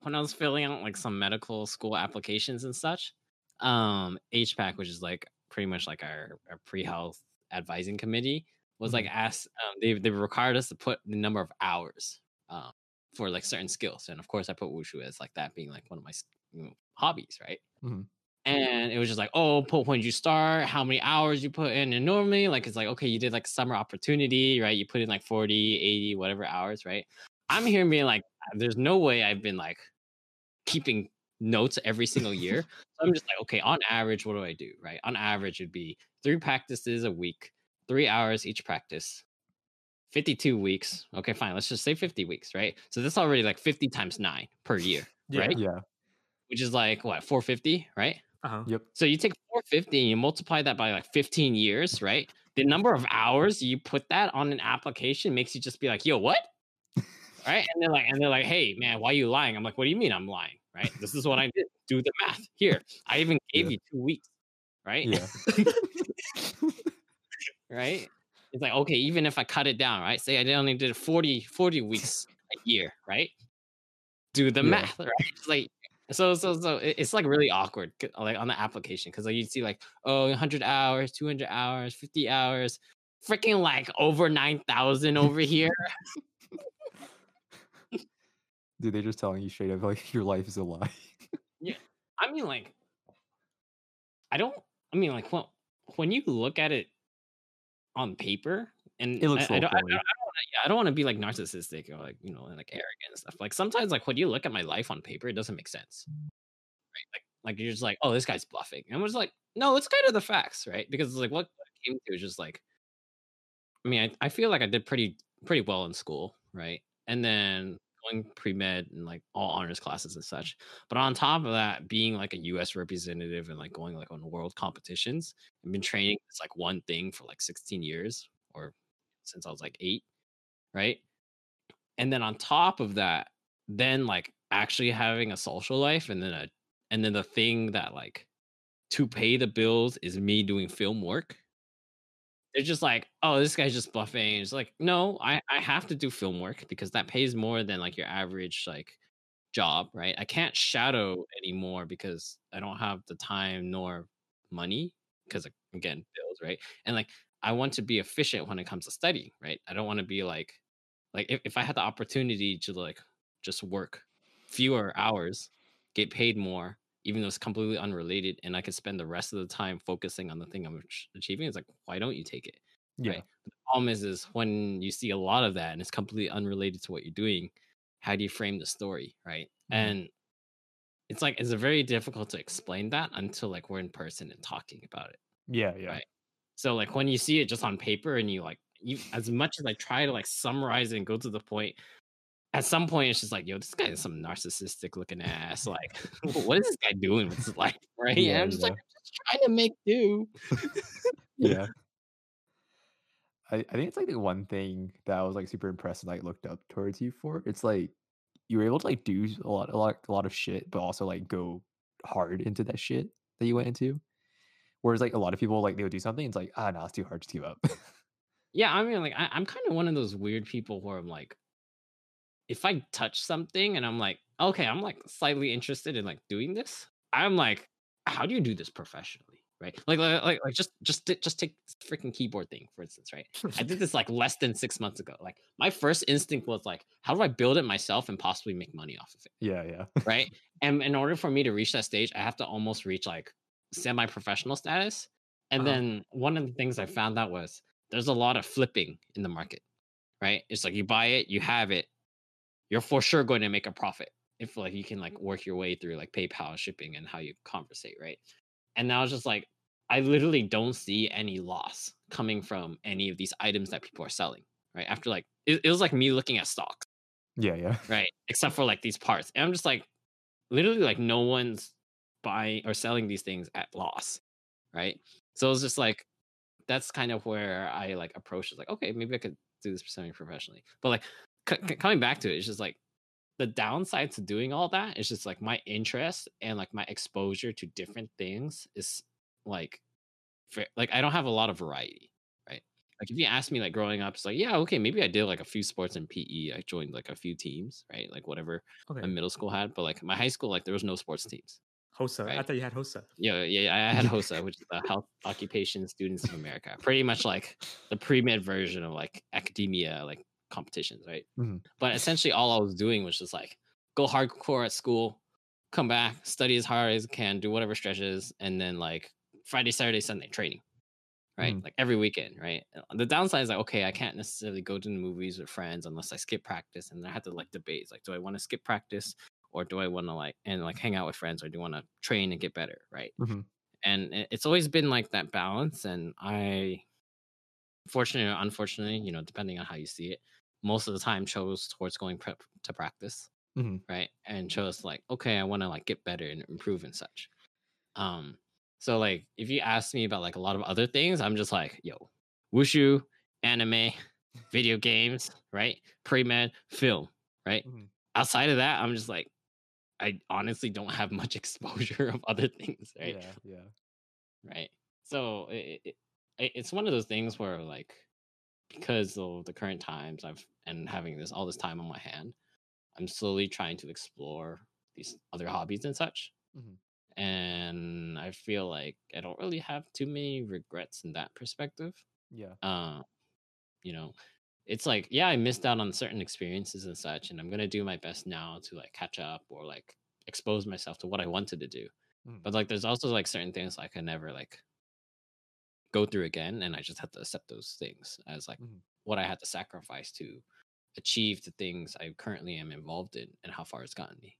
when I was filling out like some medical school applications and such, um, HPAC, which is like pretty much like our, our pre-health advising committee, was like asked. Um, they they required us to put the number of hours, um, for like certain skills, and of course, I put wushu as like that being like one of my you know, hobbies, right? Mhm. And it was just like, oh, put when did you start, how many hours you put in. And normally, like, it's like, okay, you did like summer opportunity, right? You put in like 40, 80, whatever hours, right? I'm here being like, there's no way I've been like keeping notes every single year. [laughs] so I'm just like, okay, on average, what do I do, right? On average, it'd be three practices a week, three hours each practice. 52 weeks. Okay, fine. Let's just say 50 weeks, right? So that's already like 50 times nine per year, Yeah. right? yeah. Which is like what, 450, right? Uh-huh. Yep. So you take 450 and you multiply that by like 15 years, right? The number of hours you put that on an application makes you just be like, yo, what? [laughs] right? And they're like, and they're like, hey man, why are you lying? I'm like, what do you mean I'm lying? Right? This is what I did. Do the math. Here. I even gave Yeah. you two weeks. Right? Yeah. [laughs] right? It's like, okay, even if I cut it down, right? Say I only did 40, 40 weeks [laughs] a year, right? Do the Yeah. math, right? It's like so so so it's like really awkward like on the application because like you see like oh 100 hours 200 hours 50 hours freaking like over 9000 over here Dude, they're just telling you straight up like [laughs] your life is a lie. yeah, i mean like i don't i mean like when, when you look at it on paper and It looks I, I don't, I, I don't yeah, I don't want to be like narcissistic or like you know like arrogant and stuff. Like sometimes like when you look at my life on paper it doesn't make sense right? Like like you're just like oh this guy's bluffing. And i'm just like no it's kind of the facts right? Because it's like what came to is just like i mean I, I feel like i did pretty pretty well in school right? And then going pre-med and like all honors classes and such. But on top of that being like a us representative and like going like on world competitions i've been training this like one thing for like 16 years or since i was like eight right? And then on top of that then like actually having a social life and then a and then the thing that like to pay the bills is me doing film work. They're just like oh this guy's just bluffing it's like no i i have to do film work because that pays more than like your average like job right? I can't shadow anymore because i don't have the time nor money because again bills right? And like I want to be efficient when it comes to studying, right? I don't want to be like like if, if I had the opportunity to like just work fewer hours, get paid more, even though it's completely unrelated, and I could spend the rest of the time focusing on the thing I'm ach- achieving, it's like, why don't you take it? Yeah. Right. The problem is, is when you see a lot of that and it's completely unrelated to what you're doing, how do you frame the story, right? Mhm. And it's like it's very difficult to explain that until like we're in person and talking about it. Yeah. Yeah. Right. So like when you see it just on paper and you like you as much as I try to like summarize it and go to the point, at some point it's just like, yo, this guy is some narcissistic looking ass. [laughs] Like, [laughs] what is this guy doing with his life? [laughs] Right. Yeah, and I'm just like. I'm just trying to make do. yeah. I, I think it's like the one thing that I was like super impressed and like looked up towards you for. It's like you were able to like do a lot a lot a lot of shit, but also like go hard into that shit that you went into. Whereas like a lot of people like they would do something, it's like, ah no, it's too hard, to give up. Yeah, I mean, like I, I'm kind of one of those weird people where I'm like, if I touch something and I'm like, okay, I'm like slightly interested in like doing this, I'm like, how do you do this professionally? Right? Like, like, like, like just, just, just take this freaking keyboard thing, for instance, right? I did this like less than six months ago. Like, my first instinct was like, how do I build it myself and possibly make money off of it? yeah, yeah. right? and in order for me to reach that stage, I have to almost reach like semi-professional status. And Uh-huh. then one of the things I found out was there's a lot of flipping in the market, right? It's like you buy it, you have it, you're for sure going to make a profit if like you can like work your way through like PayPal shipping and how you conversate, right? And now it's just like I literally don't see any loss coming from any of these items that people are selling, right? After like it, it was like me looking at stocks Yeah, yeah. right? Except for like these parts. And I'm just like, literally, like no one's buying or selling these things at loss, right? So it's just like, that's kind of where I like approach it. Like, okay, maybe I could do this semi professionally. But like c- c- uh-huh. coming back to it, it's just like the downside to doing all that is just like my interest and like my exposure to different things is like, like I don't have a lot of variety, right? Like if you ask me like growing up, it's like, yeah, okay, maybe I did like a few sports in PE. I joined like a few teams, right? Like whatever Okay. my middle school had, but like my high school, like there was no sports teams. HOSA. I thought you had HOSA. Yeah, yeah, yeah, I had [laughs] HOSA, which is the Health Occupation Students of America. Pretty much like the pre-med version of like academia, like competitions, right? Mhm. But essentially, all I was doing was just like go hardcore at school, come back, study as hard as I can, do whatever stretches, and then like Friday, Saturday, Sunday training, right? Mhm. Like every weekend, right? Uh, The downside is like, okay, I can't necessarily go to the movies with friends unless I skip practice, and I had to like debate, it's like, do I want to skip practice? Or do I want to like and like hang out with friends, or do you want to train and get better, right? Mhm. and it's always been like that balance and i fortunately or unfortunately you know depending on how you see it most of the time chose towards going prep to practice Mhm. right and chose like okay i want to like get better and improve and such um so like if you ask me about like a lot of other things i'm just like yo wushu anime [laughs] video games right pre-med film right Mhm. outside of that i'm just like i honestly don't have much [laughs] exposure of other things right Yeah, yeah. right? So it, it, it- it's one of those things where like because of the current times I've and having this all this time on my hand, I'm slowly trying to explore these other hobbies and such. Mhm. And I feel like I don't really have too many regrets in that perspective. Yeah. Uh, you know, it's like yeah, I missed out on certain experiences and such, and I'm gonna do my best now to like catch up or like expose myself to what I wanted to do Mhm. but like there's also like certain things I can never like go through again and i just have to accept those things as like Mhm. what i had to sacrifice to achieve the things i currently am involved in and how far it's gotten me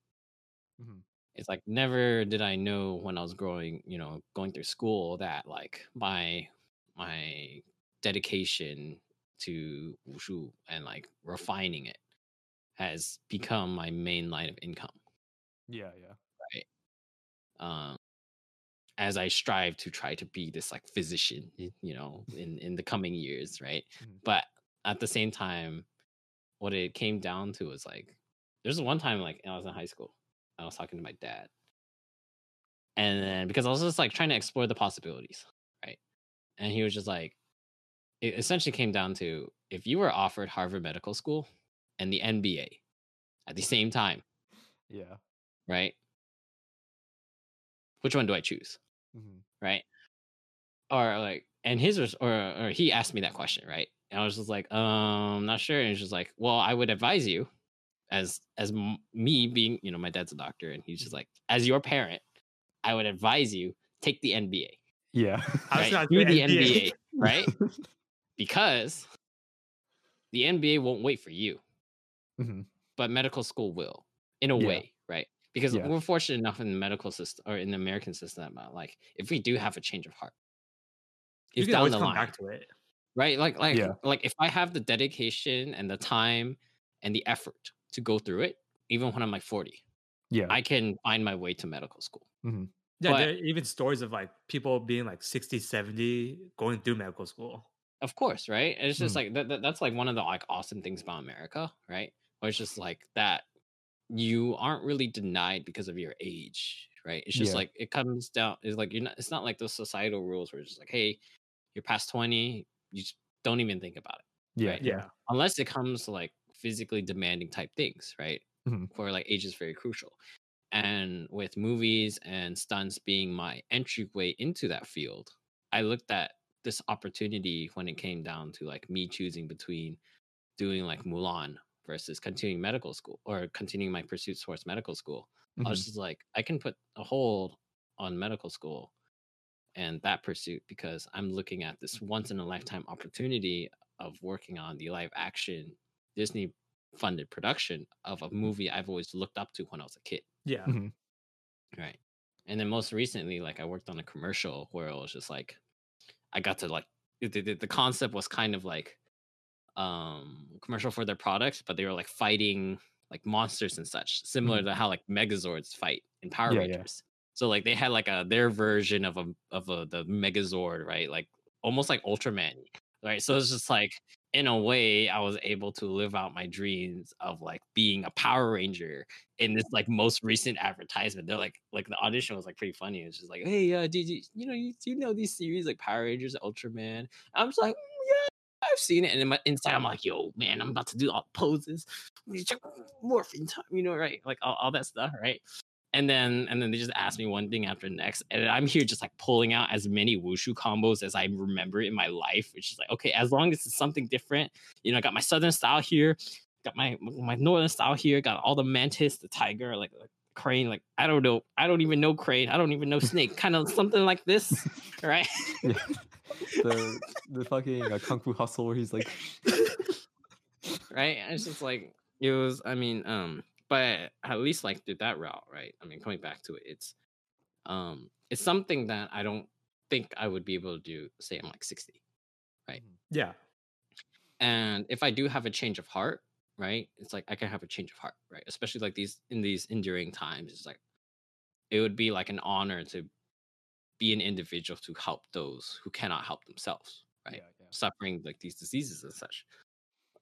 Mhm. it's like never did i know when i was growing you know going through school that like my my dedication to wushu and like refining it has become my main line of income Yeah, yeah. Right. Um as I strive to try to be this like physician, you know, [laughs] in in the coming years, right? Mhm. But at the same time, what it came down to was like, there's one time like I was in high school, I was talking to my dad, and then because I was just like trying to explore the possibilities, right? And he was just like, it essentially came down to if you were offered Harvard Medical School and the NBA at the same time, Yeah. right? Which one do I choose? Mhm. right? Or like, and his res- or or he asked me that question, right? And I was just like, um, not sure. And he's just like, well, I would advise you, as as m- me being, you know, my dad's a doctor, and he's just like, as your parent, I would advise you take the NBA, Yeah. [laughs] I was right? not Do the NBA. NBA, right? [laughs] because the NBA won't wait for you, Mhm. but medical school will, in a Yeah. way, right? Because Yeah. we're fortunate enough in the medical system or in the American system, that, like if we do have a change of heart, You can down the come line, back to it. right? Like like Yeah. like if I have the dedication and the time and the effort to go through it, even when I'm like 40, Yeah. I can find my way to medical school. Yeah, But- there are even stories of like people being like 60, 70 going through medical school. Of course, right? And it's just Mm. like that, that that's like one of the like awesome things about America, right? Where it's just like that you aren't really denied because of your age, right? It's just Yeah. like it comes down it's like you're not it's not like those societal rules where it's just like, hey, you're past 20, you just don't even think about it. yeah. right? Yeah. unless it comes to like physically demanding type things, right? Mhm. Where like age is very crucial. And with movies and stunts being my entryway into that field, I looked at this opportunity when it came down to like me choosing between doing like Mulan versus continuing medical school or continuing my pursuit towards medical school. I Mhm. was just like, I can put a hold on medical school and that pursuit because I'm looking at this once in a lifetime opportunity of working on the live action Disney funded production of a movie I've always looked up to when I was a kid. Yeah. Mhm. Right. And then most recently, like I worked on a commercial where it was just like I got to like the, the, the concept was kind of like um commercial for their products, but they were like fighting like monsters and such, similar to how like Megazords fight in Power Yeah, yeah. Rangers. So like they had like a their version of a of a the Megazord, right? Like almost like Ultraman, right? So it's just like in a way, I was able to live out my dreams of like being a Power Ranger in this like most recent advertisement. They're like like the audition was like pretty funny. It's just like, hey, uh, did you you know you, you know these series like Power Rangers, Ultraman? I'm just like, "Mm, yeah, I've seen it. And in my inside, I'm like, yo, man, I'm about to do all poses, morphing time, you know, right? Like all, all that stuff, right? And then and then they just asked me one thing after the next, and I'm here just like pulling out as many wushu combos as I remember in my life. Which is like, okay, as long as it's something different, you know, I got my southern style here, got my my northern style here, got all the mantis, the tiger, like, like crane, like I don't know, I don't even know crane, I don't even know snake, kind of something like this, [laughs] right? Yeah. the the fucking uh, kung fu hustle where he's like [laughs] right? And it's just like it was. I mean, um, but at least like through that route, right? I mean, coming back to it, it's um, it's something that I don't think I would be able to do. Say I'm like sixty, right Yeah. and if I do have a change of heart, right? It's like I can have a change of heart, right? Especially like these in these enduring times. It's like it would be like an honor to be an individual to help those who cannot help themselves, right? suffering like these diseases and such.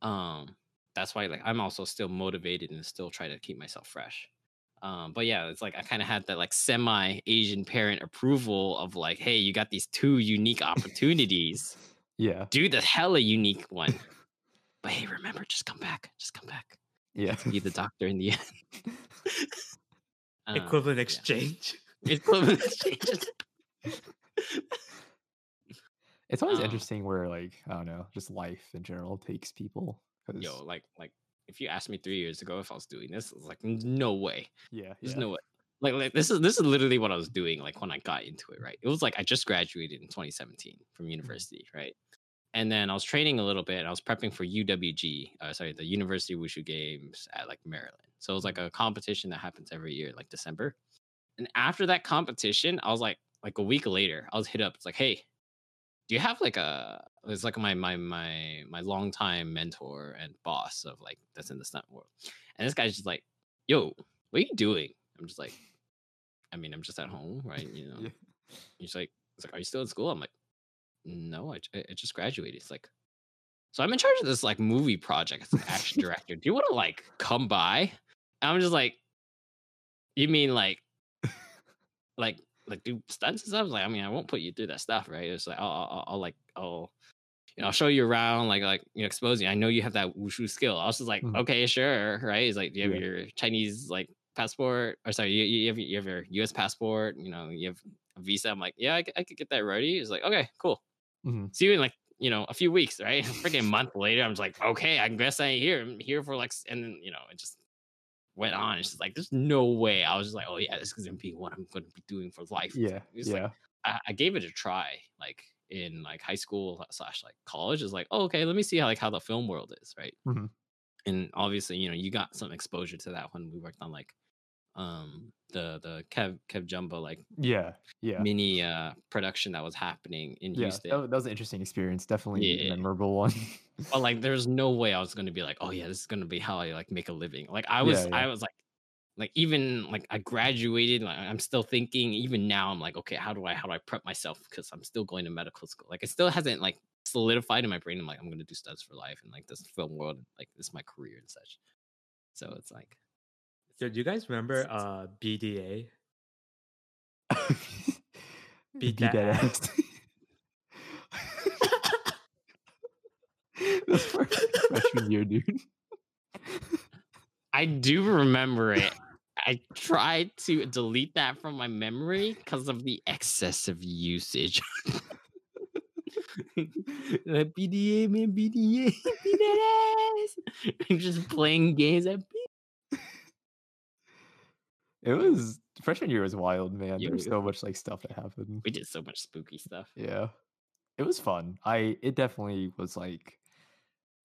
Um, that's why like I'm also still motivated and still try to keep myself fresh. Um, but yeah, it's like I kind of had that like semi Asian parent approval of like, hey, you got these two unique opportunities. [laughs] Yeah. Do the hella unique one. [laughs] But hey, remember, just come back. Just come back. Yeah. Be the [laughs] doctor in the end. Um, Equivalent yeah. exchange. Equivalent exchanges. It's always Um, interesting where like I don't know, just life in general takes people. Yo, like, like if you asked me three years ago if I was doing this, it's like no way. yeah, There's yeah. no way. Like, like this is this is literally what I was doing. Like when I got into it, right? It was like I just graduated in 2017 from university, right? And then I was training a little bit. and I was prepping for UWG, uh, sorry, the University Wushu Games at like Maryland. So it was like a competition that happens every year, like December. And after that competition, I was like, like a week later, I was hit up. It's like, hey, do you have like a? It's like my my my my longtime mentor and boss of like that's in the stunt world. And this guy's just like, yo, what are you doing? I'm just like, I mean, I'm just at home, right? You [laughs] know, Yeah. he's like, he's like, are you still in school? I'm like, no, i, I just graduated. It's like, so I'm in charge of this like movie project as an action [laughs] director. Do you want to like come by? And I'm just like, you mean like, [laughs] like, like do stunts and stuff? Like, I mean, I won't put you through that stuff, right? It's like, I'll, I'll, I'll like, I'll, you know, I'll show you around, like, like, you know, expose you. I know you have that wushu skill. I was just like, Mhm. okay, sure, right? He's like, do you have Yeah. your Chinese like passport, or sorry, you, you have you have your U.S. passport. You know, you have a visa. I'm like, yeah, I could get that ready. He's like, okay, cool. Mhm. See you in like you know a few weeks, right? [laughs] Freaking month later, I'm just like, okay, I guess I ain't here. I'm here for like, and then you know it just went on. It's just like there's no way. I was just like, oh yeah, this is gonna be what I'm gonna be doing for life. Yeah, it's yeah. like I, I gave it a try, like in like high school slash like college. Is like, oh, okay, let me see how like how the film world is, right? Mhm. And obviously, you know, you got some exposure to that when we worked on like um the the Kev KevJumba like yeah, yeah, mini uh production that was happening in yeah. Houston. That, that was an interesting experience. Definitely a Yeah. memorable one. but like [laughs] there's no way I was gonna be like, oh yeah, this is gonna be how I like make a living. Like I was Yeah, yeah. I was like like even like I graduated, like I'm still thinking, even now I'm like, okay, how do I how do I prep myself? Because I'm still going to medical school. Like it still hasn't like solidified in my brain. I'm like, I'm gonna do studies for life and like this film world, like this is my career and such. So it's like Do you guys remember uh BDA? Beat [laughs] Beat that that ass. ass. [laughs] That's for freshman year, dude. I do remember it. I tried to delete that from my memory because of the excessive usage. [laughs] BDA, man, BDA, beat that ass. I'm just playing games. At It was freshman year was wild, man. Yeah, there was so much like stuff that happened. we did so much spooky stuff. Yeah. It was fun. I it definitely was like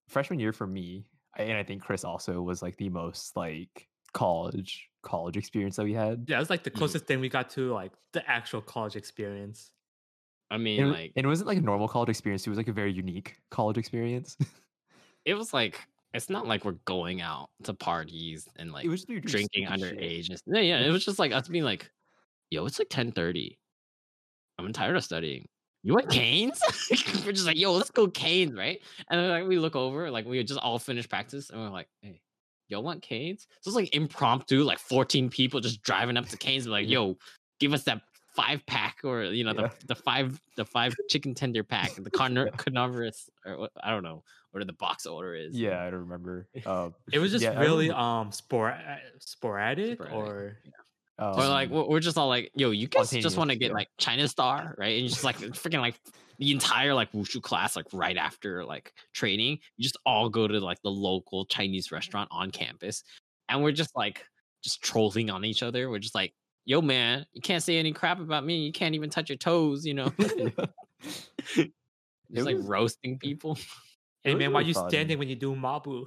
freshman year for me, I- and I think Qris also was like the most like college college experience that we had. Yeah, it was like the Mhm. closest thing we got to like the actual college experience. I mean, And, like and it wasn't like a normal college experience. It was like a very unique college experience. it was like it's not like we're going out to parties and like it was drinking shit. underage. Yeah, yeah. It was just like us being like, "Yo, it's like ten thirty. I'm tired of studying. You want Cane's?" [laughs] we're just like, "Yo, let's go Cane's, right?" And then like we look over, like we had just all finished practice, and we're like, "Hey, y'all want Cane's?" So it's like impromptu, like 14 people just driving up to Cane's, and like, [laughs] "Yo, give us that." Five pack, or you know, Yeah. the the five the five chicken tender pack, the [laughs] carnivorous, or I don't know what the box order is. Yeah, I don't remember. Uh, [laughs] It was just yeah, really um spor- sporadic, Sporadic, or um, or like we're we're just all like, yo, you guys just want to get yeah. like China Star, right? And just like [laughs] freaking like the entire like wushu class, like right after like training, you just all go to like the local Chinese restaurant on campus, and we're just like just trolling on each other. We're just like, yo, man, you can't say any crap about me. You can't even touch your toes, you know. yeah. [laughs] just It like roasting people. Hey man, why really you fun. standing when you do mabu?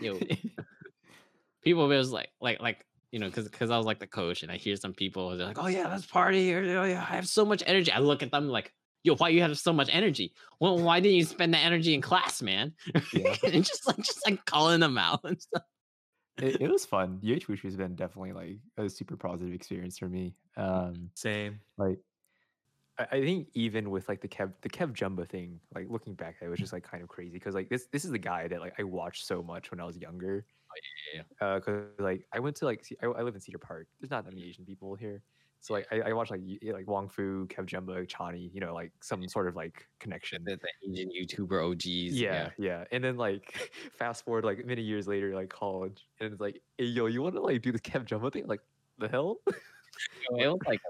Yo, [laughs] people was like like like you know because because i was like the coach and i hear some people they're like oh yeah let's party or oh yeah i have so much energy i look at them like yo why you have so much energy well why didn't you spend that energy in class man Yeah. [laughs] and just like just like calling them out and stuff it, it was fun. UH Wushu has been definitely like a super positive experience for me. Um, Same. like I, I think even with like the Kev the KevJumba thing, like looking back, it was just like kind of crazy because like this this is the guy that like I watched so much when I was younger. yeah, Uh, cause like I went to like I, I live in Cedar Park. There's not that many Asian people here, so like I, I watched like like Wong Fu, KevJumba, Chani, you know, like some sort of like connection. the, the asian youtuber og's yeah, yeah, And then like [laughs] fast forward like many years later, like college, and it's like, hey, yo, you want to like do the Kev Jumbo thing? Like the hell? [laughs] It was like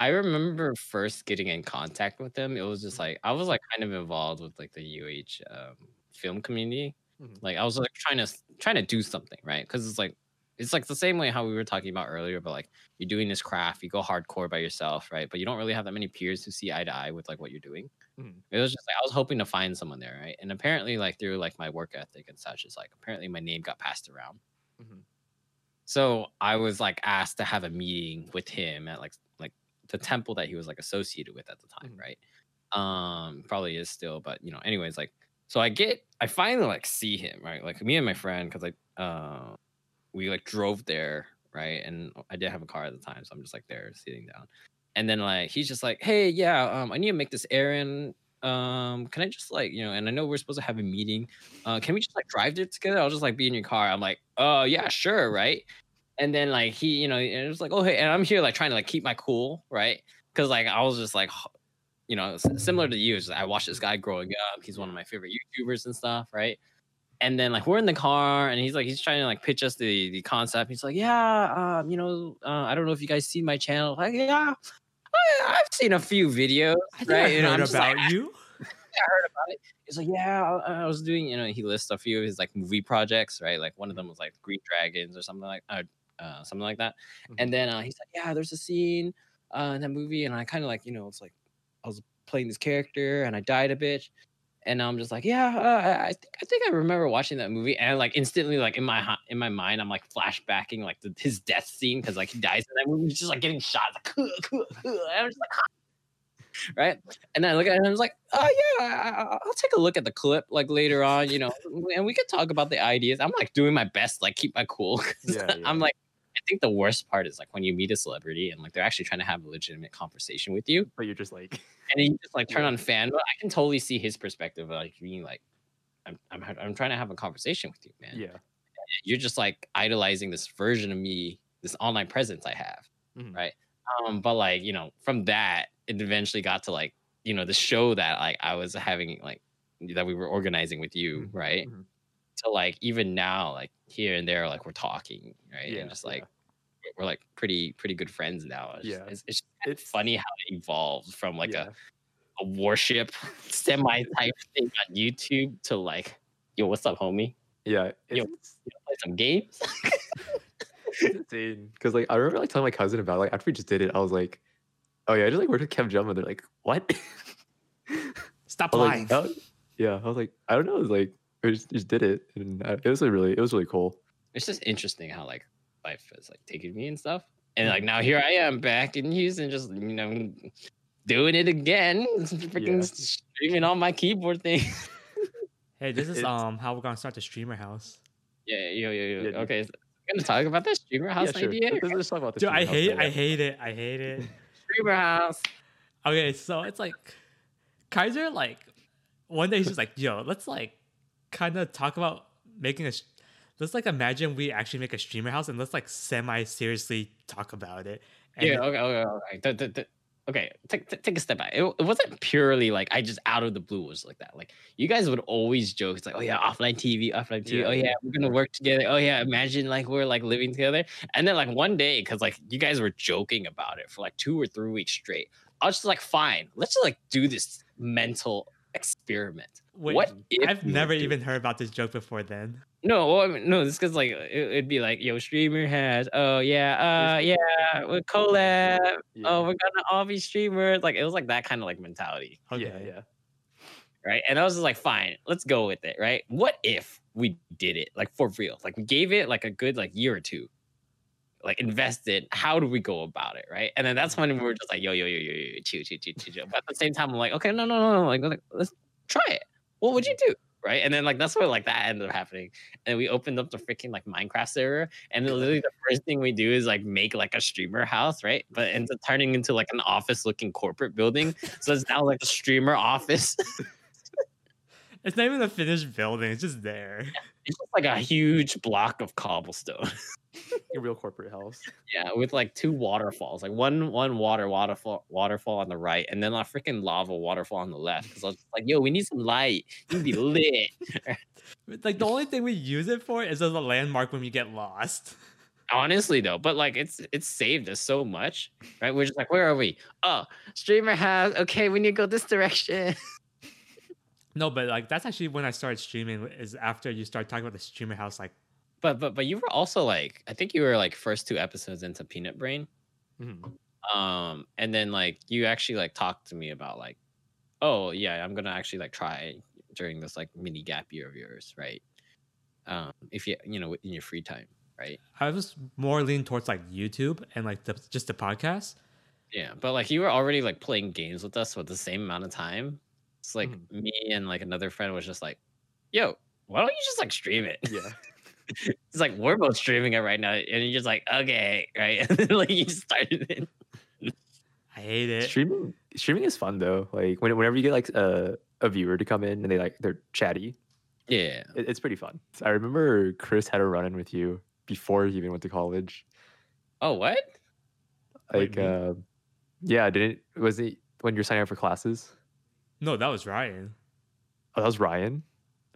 I remember first getting in contact with them. It was just like I was like kind of involved with like the UH um, film community. Mhm. Like I was like trying to trying to do something right because it's like it's like the same way how we were talking about earlier. But like you're doing this craft, you go hardcore by yourself, right? But you don't really have that many peers who see eye to eye with like what you're doing. Mhm. It was just like I was hoping to find someone there, right? And apparently, like through like my work ethic and such, is like apparently my name got passed around. Mhm. So I was like asked to have a meeting with him at like the temple that he was like associated with at the time, Mhm. right? Um, probably is still, but you know, anyways, like so I get I finally like see him, right? Like me and my friend, because like uh we like drove there, right? And I didn't have a car at the time, so I'm just like there sitting down. And then like he's just like, hey, yeah, um, I need to make this errand. Um, can I just like, you know, and I know we're supposed to have a meeting. Uh, can we just like drive there together? I'll just like be in your car. I'm like, oh yeah, sure, right? And then like he, you know, and it was like, oh hey, and I'm here like trying to like keep my cool, right? Because like I was just like, you know, similar to you. I watched this guy growing up. He's one of my favorite YouTubers and stuff, right? And then like we're in the car, and he's like, he's trying to like pitch us the the concept. He's like, yeah, um, you know, uh, I don't know if you guys see my channel. Like, yeah, I, I've seen a few videos, right? I You know, heard I'm just like, about you. [laughs] I heard about it. He's like, yeah, I, I was doing, you know, he lists a few of his like movie projects, right? Like one of them was like Green Dragons or something like, uh, uh something like that. And then uh, he's like, yeah, there's a scene uh, in that movie, and I kind of like, you know, it's like I was playing this character and I died a bitch, and I'm just like, yeah, uh, I think I think I remember watching that movie, and like instantly, like in my in my mind, I'm like flashbacking like the, his death scene because like he dies in that movie, he's just like getting shot, like, [laughs] and I'm just like, right? And then I look at it and I was like, oh yeah, I, I- I'll take a look at the clip like later on, you know, and we could talk about the ideas. I'm like doing my best, like keep my cool. [laughs] Yeah, yeah. I'm like, I think the worst part is like when you meet a celebrity and like they're actually trying to have a legitimate conversation with you, But you're just like, and then you just like turn on [laughs] fan mode. I can totally see his perspective, of, like being like, I'm, I'm, I'm trying to have a conversation with you, man. yeah. You're just like idolizing this version of me, this online presence I have Mhm. right? Um, but like you know, from that, it eventually got to like you know the show that like I was having like that we were organizing with you, Mhm, right? mhm. So like even now, like here and there, like we're talking, right? Yeah, and just like yeah. we're like pretty pretty good friends now. It's, Yeah. it's, it's It's funny how it evolved from like yeah. a, a warship [laughs] semi type thing on YouTube to like, yo, what's up, homie? yeah. Yo. You play some games. [laughs] insane because like I remember like telling my cousin about it, like after we just did it, I was like, oh yeah, I just like worked with KevJumba. They're like, what? [laughs] Stop lying. like, "Oh." yeah, I was like, I don't know, it was like [laughs] we just, just did it, and uh, it was like, really, it was really cool. it's just interesting how like life has like taken me and stuff. And like now here I am back in Houston, just you know, doing it again, [laughs] freaking Yeah. streaming on my keyboard thing. [laughs] Hey, this is It's- um how we're gonna start the streamer house. yeah, yo, yo, yo. Yeah, okay, so gonna talk about the streamer house yeah, sure. idea. Let's, let's talk about this. Dude, I streaming house hate thing. I hate it. I hate it. Streamer house. Okay, so it's like KaiZaw like one day he's just like, yo, let's like kind of talk about making a. Let's like imagine we actually make a streamer house and let's like semi seriously talk about it. And Yeah, okay, okay, okay. The- the- the- okay, take, take- take a step back. It, it wasn't purely like I just out of the blue was like that. Like you guys would always joke. It's like, oh yeah, offline TV, offline TV. Yeah, oh yeah. yeah, we're gonna work together. Oh yeah, imagine like we're like living together. And then like one day, because like you guys were joking about it for like two or three weeks straight. I was just like, fine, let's just like do this mental experiment. Wait, what if I've never do- even heard about this joke before. Then no, well, I mean, no, it's because like it, it'd be like, yo, streamer has, oh yeah, uh, yeah, we're collab. Yeah. oh, we're gonna all be streamers. Like it was like that kind of like mentality, okay, yeah, yeah. right? And I was just like, fine, let's go with it, right? What if we did it like for real? Like we gave it like a good like year or two, like invested. How do we go about it, right? And then that's when we were just like, yo, yo, yo, yo, yo, chill, chill, chill, chill, chill. But at the same time, I'm like, okay, no, no, no, no, like like, let's try it. What would you do? Right. And then like that's where like that ended up happening. And we opened up the freaking like Minecraft server. And literally the first thing we do is like make like a streamer house, right? But ends up turning into like an office looking corporate building. So it's now like a streamer office. [laughs] it's not even a finished building; it's just there. [laughs] it's just like a huge block of cobblestone. [laughs] A real corporate house. yeah, with like two waterfalls, like one one water waterfall waterfall on the right, and then a freaking lava waterfall on the left. Because I was just like, yo, we need some light. You need to be [laughs] lit. Like the only thing we use it for is as a landmark when we get lost. Honestly though, but like it's it's saved us so much, right? We're just like, where are we? Oh, streamer has okay, we need to go this direction. No, but like that's actually when I started streaming. Is after you start talking about the streamer house. Like, But but but you were also like, I think you were like first two episodes into Peanut Brain. Mhm. Um, and then like you actually like talked to me about like, oh yeah, I'm gonna actually like try during this like mini gap year of yours, right? Um, if you you know in your free time, right? I was more leaning towards like YouTube and like the just the podcast. Yeah, but like you were already like playing games with us with the same amount of time. It's like Mhm. me and like another friend was just like, yo, why don't you just like stream it? Yeah. [laughs] It's like we're both streaming it right now, and you're just like, okay, right? [laughs] And then like you started it. [laughs] I hate it. Streaming streaming is fun though. Like when, whenever you get like a, a viewer to come in and they like they're chatty, Yeah, it, it's pretty fun. I remember Qris had a run in with you before he even went to college. Oh, what? Like me? uh, yeah, didn't was it when you're signing up for classes? No, that was Ryan. Oh, that was Ryan.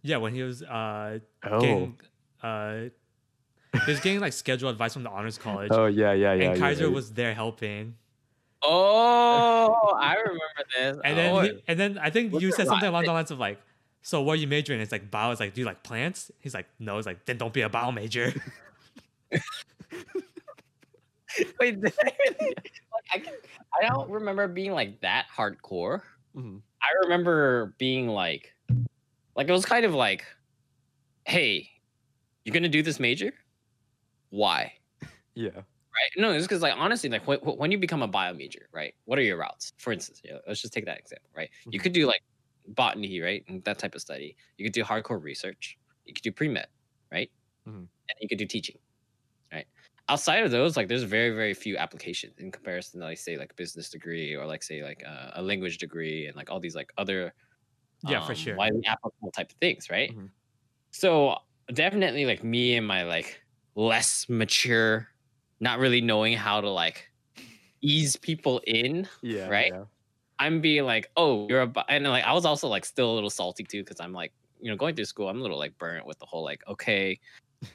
Yeah, when he was uh Oh, getting uh he was getting like schedule advice from the honors college. oh yeah, yeah, yeah. and you're KaiZaw was there helping. Oh, I remember this. And then, oh, he, and then I think you said something along the lines of like, "So what are you majoring?" in?" It's like bio. It's like, "Do you like plants?" He's like, "No." It's like, "Then don't be a bio major." [laughs] [laughs] wait, [laughs] like, I can, I don't remember being like that hardcore. Mhm. I remember being like, like it was kind of like, hey, you're gonna do this major? Why? [laughs] Yeah. Right? No, it's because like honestly, like when, when you become a bio major, right? What are your routes? For instance, yeah, let's just take that example, right? You Mhm. could do like botany, right, and that type of study. You could do hardcore research. You could do pre med, right? Mhm. And you could do teaching? Outside of those, like there's very very few applications in comparison to like say like business degree or like say like uh, a language degree and like all these like other yeah, for um, sure. widely applicable type of things, right? Mhm. So definitely like me and my like less mature, not really knowing how to like ease people in. Yeah. Right? Yeah. I'm being like, oh, you're a bi-" and like I was also like still a little salty too because I'm like, you know, going through school, I'm a little like burnt with the whole like, okay,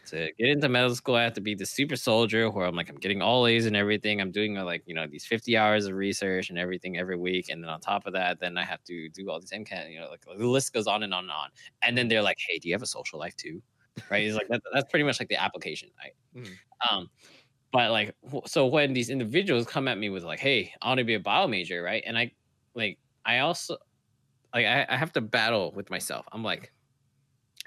to get into medical school, I have to be the super soldier where I'm like, I'm getting all A's and everything. I'm doing uh, like, you know, these 50 hours of research and everything every week. And then on top of that, then I have to do all these MCAT, you know, like the list goes on and on and on. And then they're like, hey, do you have a social life too? Right. It's like, that, that's pretty much like the application. Right. Mhm. Um, but like, so when these individuals come at me with like, hey, I want to be a bio major. Right. And I like, I also, like, I, I have to battle with myself. I'm like,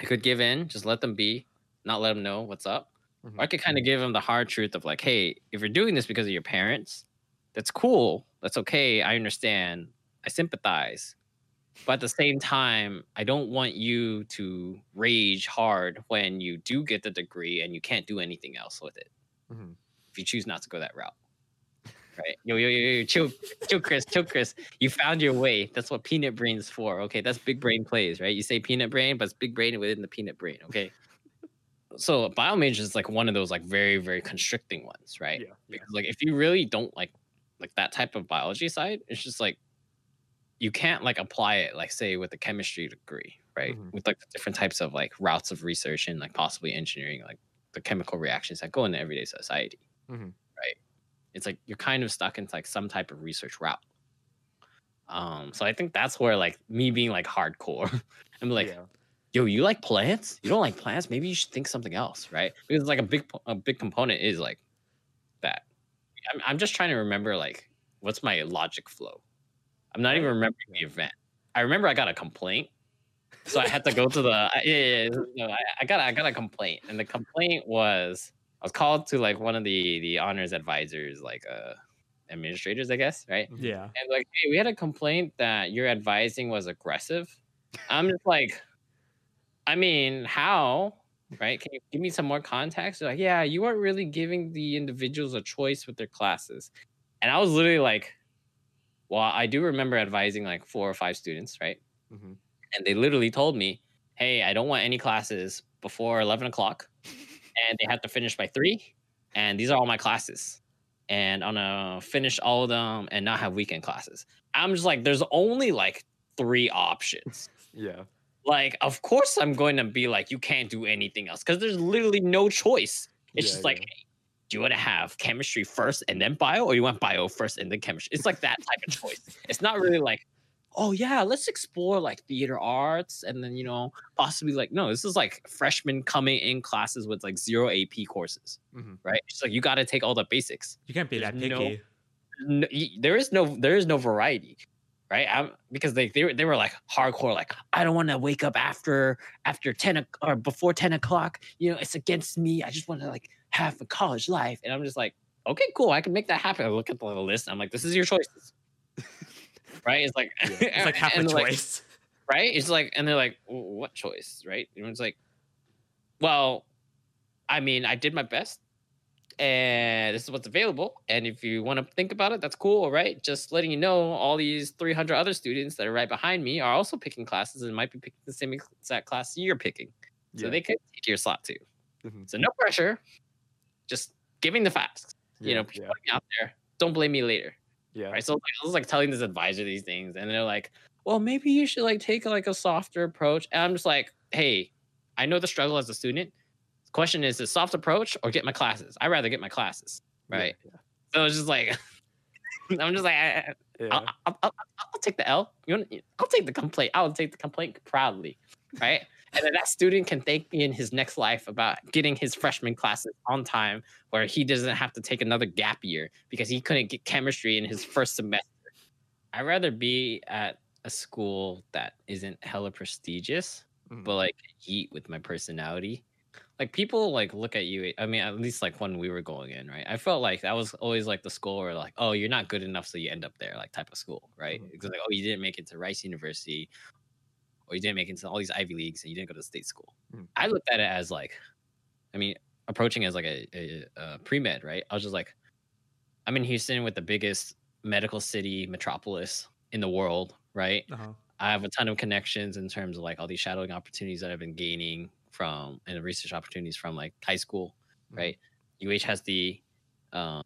I could give in, just let them be, not let them know what's up. Or I could kind of give them the hard truth of like, hey, if you're doing this because of your parents, that's cool. That's okay. I understand. I sympathize. But at the same time, I don't want you to rage hard when you do get the degree and you can't do anything else with it Mhm. if you choose not to go that route. Right? Yo, yo, yo, yo, chill, chill, Qris, chill, Qris. You found your way. That's what peanut brain's for. Okay. That's big brain plays, right? You say peanut brain, but it's big brain within the peanut brain. Okay. So bio major is like one of those like very, very constricting ones, right? Yeah. Yeah. Because like if you really don't like like that type of biology side, it's just like you can't like apply it like say with a chemistry degree, right? Mhm. With like different types of like routes of research and like possibly engineering, like the chemical reactions that go into everyday society. Mhm. Right. It's like you're kind of stuck into like some type of research route. Um, so I think that's where like me being like hardcore, [laughs] I'm like, yeah. Yo, you like plants? You don't like plants? Maybe you should think something else, right? Because like a big a big component is like that. I'm, I'm just trying to remember like what's my logic flow. I'm not even remembering the event. I remember I got a complaint, so I had to go to the I- yeah, yeah, yeah, no, I, I got I got a complaint, and the complaint was I was called to like one of the the honors advisors, like uh administrators, I guess, right? Yeah. and like, hey, we had a complaint that your advising was aggressive. I'm just like, I mean, how? Right? Can you give me some more context? They're like, yeah, you weren't really giving the individuals a choice with their classes. And I was literally like, well, I do remember advising like four or five students, right? Mhm. And they literally told me, hey, I don't want any classes before 11 o'clock. And they have to finish by three. And these are all my classes. And I'm gonna finish all of them and not have weekend classes. I'm just like, there's only like three options. [laughs] Yeah. Like, of course, I'm going to be like, you can't do anything else because there's literally no choice. It's Yeah, just like, yeah. hey, do you want to have chemistry first and then bio, or you want bio first and then chemistry? It's like that type of choice. It's not really [laughs] like, oh yeah, let's explore like theater arts and then you know possibly like no, this is like freshmen coming in classes with like zero AP courses, Mhm. right? It's like you got to take all the basics You can't be There's that picky. no- no, there is no there is no variety right I'm, because they, they were they were like hardcore like i don't want to wake up after after 10 o- or before 10 o'clock you know it's against me i just want to like have a college life and i'm just like okay cool i can make that happen i look at the list i'm like this is your choices [laughs] right it's like It's [laughs] like half a they're like, choice. right? It's like, and they're like, what choice, right? And it's like, well, I mean, I did my best, and this is what's available. And if you want to think about it, that's cool, right? Just letting you know, all these 300 other students that are right behind me are also picking classes and might be picking the same exact class you're picking, so Yeah. they could take your slot too. Mhm. So no pressure, just giving the facts. You know, yeah. out there. Don't blame me later Yeah. right? So like, I was like telling this advisor these things, and they're like, "Well, maybe you should like take like a softer approach." And I'm just like, "Hey, I know the struggle as a student. Question is, is soft approach or get my classes? I'd rather get my classes, right? Yeah. So it's just like, [laughs] I'm just like, I, I- Yeah. I'll, I'll, I'll, I'll take the L. You want, I'll take the complaint. I'll take the complaint proudly, right? and then that student can thank me in his next life about getting his freshman classes on time, where he doesn't have to take another gap year because he couldn't get chemistry in his first semester. I'd rather be at a school that isn't hella prestigious, Mhm. but like eat with my personality. Like people like look at you. I mean, at least like when we were going in, right? I felt like that was always like the school where like, oh, you're not good enough, so you end up there, like type of school, right? Mhm. Because like, oh, you didn't make it to Rice University, or you didn't make it to all these Ivy leagues, and you didn't go to state school. Mhm. I looked at it as like, I mean, approaching as like a, a, a pre med, right? I was just like, I'm in Houston with the biggest medical city metropolis in the world, right? Uh-huh. I have a ton of connections in terms of like all these shadowing opportunities that I've been gaining from and research opportunities from like high school, Mhm. right? UH has the um,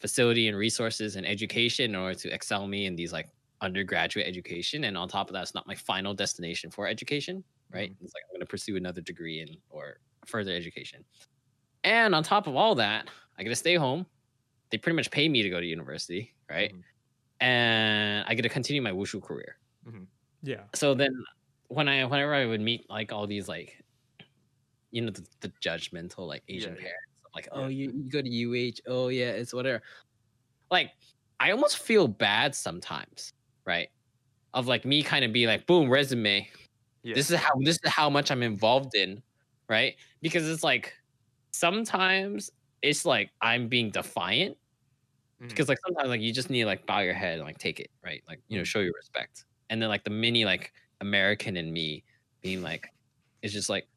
facility and resources and education in order to excel me in these like undergraduate education, and on top of that, it's not my final destination for education, right? It's like I'm going to pursue another degree in or further education, and on top of all that, I get to stay home. They pretty much pay me to go to university, right? Mhm. And I get to continue my wushu career Yeah. so then when I whenever I would meet like all these like you know the, the judgmental like Asian Yeah, yeah. parents like Yeah. oh you, you go to UH oh yeah it's whatever like I almost feel bad sometimes right of like me kind of be like boom resume yeah. this is how this is how much I'm involved in right because it's like sometimes it's like I'm being defiant Mhm. because like sometimes like you just need to like bow your head and like take it right like you know show your respect and then like the mini like american in me being like it's just like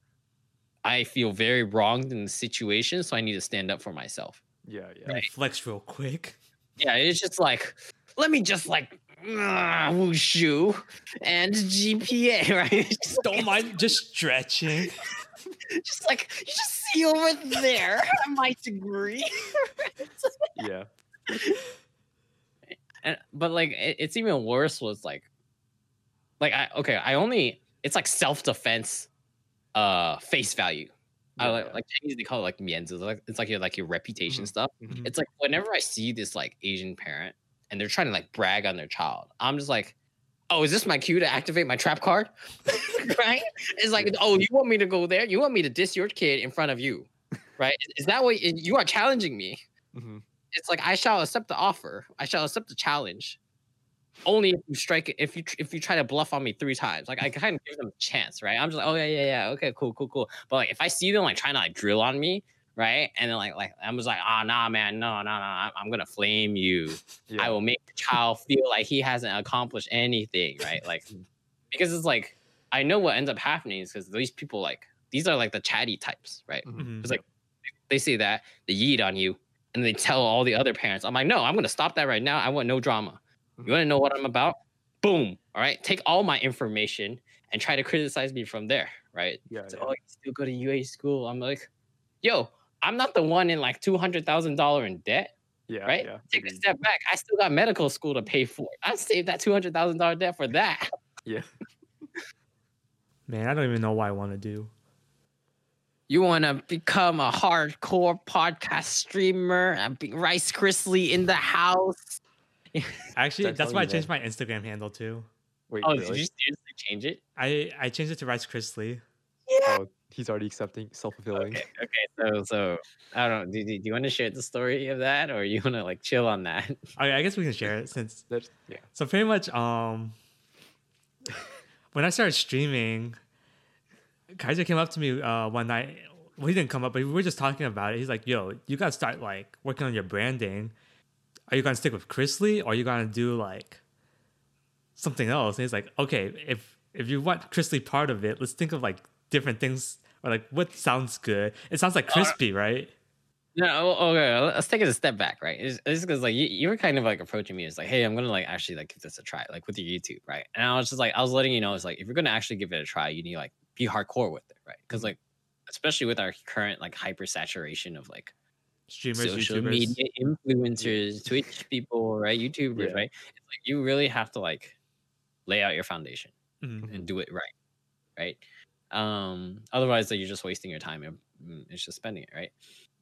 i feel very wronged in the situation so i need to stand up for myself yeah, yeah. Let me Flex real quick. yeah it's just like let me just like ah, wushu and gpa [laughs] right just, Don't mind just stretching. [laughs] just like you just see over there [laughs] my degree Yeah. and but like it, it's even worse was like like i okay i only it's like self-defense uh face value I like, like Chinese they call it like mianzi it's like it's like your like your reputation Mhm. stuff Mhm. it's like whenever i see this like asian parent and they're trying to like brag on their child i'm just like oh is this my cue to activate my trap card [laughs] right it's like Yeah. oh you want me to go there you want me to diss your kid in front of you right is, that what you are challenging me Mhm. it's like I shall accept the offer. I shall accept the challenge. Only if you strike it, if you if you try to bluff on me three times, like I [laughs] kind of give them a chance, right? I'm just like, oh yeah, yeah, yeah, okay, cool, cool, cool. But like if I see them like trying to like drill on me, right, and then like like I'm just like, ah, nah, man, no, no, no, I'm, I'm gonna flame you. [laughs] Yeah. I will make the child feel like he hasn't accomplished anything, right? Like because it's like I know what ends up happening is because these people like these are like the chatty types, right? Mhm. Mhm. It's like they say that they yeet on you, and they tell all the other parents. I'm like, no, I'm gonna stop that right now. I want no drama. You want to know what I'm about? Boom. All right, take all my information and try to criticize me from there. Right? Yeah. So, yeah. oh, you still go to UA school? I'm like, yo, I'm not the one in like two hundred thousand dollar in debt. yeah. right? Yeah. Take a step back. I still got medical school to pay for. I saved that two hundred thousand dollar debt for that. [laughs] Yeah. Man, I don't even know what I want to do. You want to become a hardcore podcast streamer and be Rice Chrisley in the house? [laughs] Actually, That's that's why I you changed my Instagram handle too. Wait. Oh, really? did you seriously change it? I I changed it to Rice Chrisley. Oh, he's already accepting self fulfilling. Okay, okay. So, so I don't know. Do, do, do you want to share the story of that, or you want to like chill on that? [laughs] Okay, I guess we can share it since. [laughs] That's yeah. So pretty much, um, when I started streaming, KaiZaw came up to me uh, one night. Well, he didn't come up, but we were just talking about it. He's like, "Yo, you gotta start like working on your branding. Are you gonna stick with Chrisley, or are you gonna do like something else?" And he's like, "Okay, if if you want Chrisley part of it, let's think of like different things or like what sounds good. It sounds like uh, crispy, right? No, oh, okay. Let's take it a step back, right? It's because like you, you were kind of like approaching me. It's like, hey, I'm gonna like actually like give this a try, like with your YouTube, right? And I was just like, I was letting you know, it's like if you're gonna actually give it a try, you need to like be hardcore with it, right? Because mm-hmm. like, especially with our current like hyper saturation of like Streamers, social YouTubers. media influencers, Twitch people, right? YouTubers, Yeah. right? It's like you really have to like lay out your foundation Mhm. and do it right, right? Um, otherwise, like, you're just wasting your time and mm, it's just spending it, right?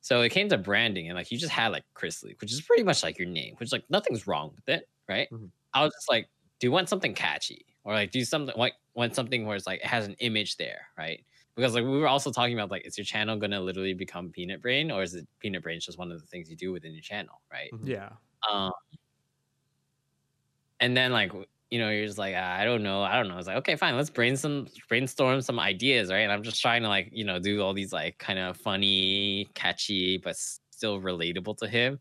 So it came to branding, and like you just had like Chrisley, which is pretty much like your name, which like nothing's wrong with it, right? Mhm. I was just like, do you want something catchy, or like do something like want something where it's like it has an image there, right? Because like we were also talking about like, is your channel gonna literally become Peanut Brain, or is it Peanut Brain just one of the things you do within your channel, right? Mhm. Yeah. Um, and then like you know you're just like "Ah, I don't know I don't know. It's like okay fine let's brainstorm brainstorm some ideas right. And I'm just trying to like you know do all these like kind of funny, catchy, but still relatable to him.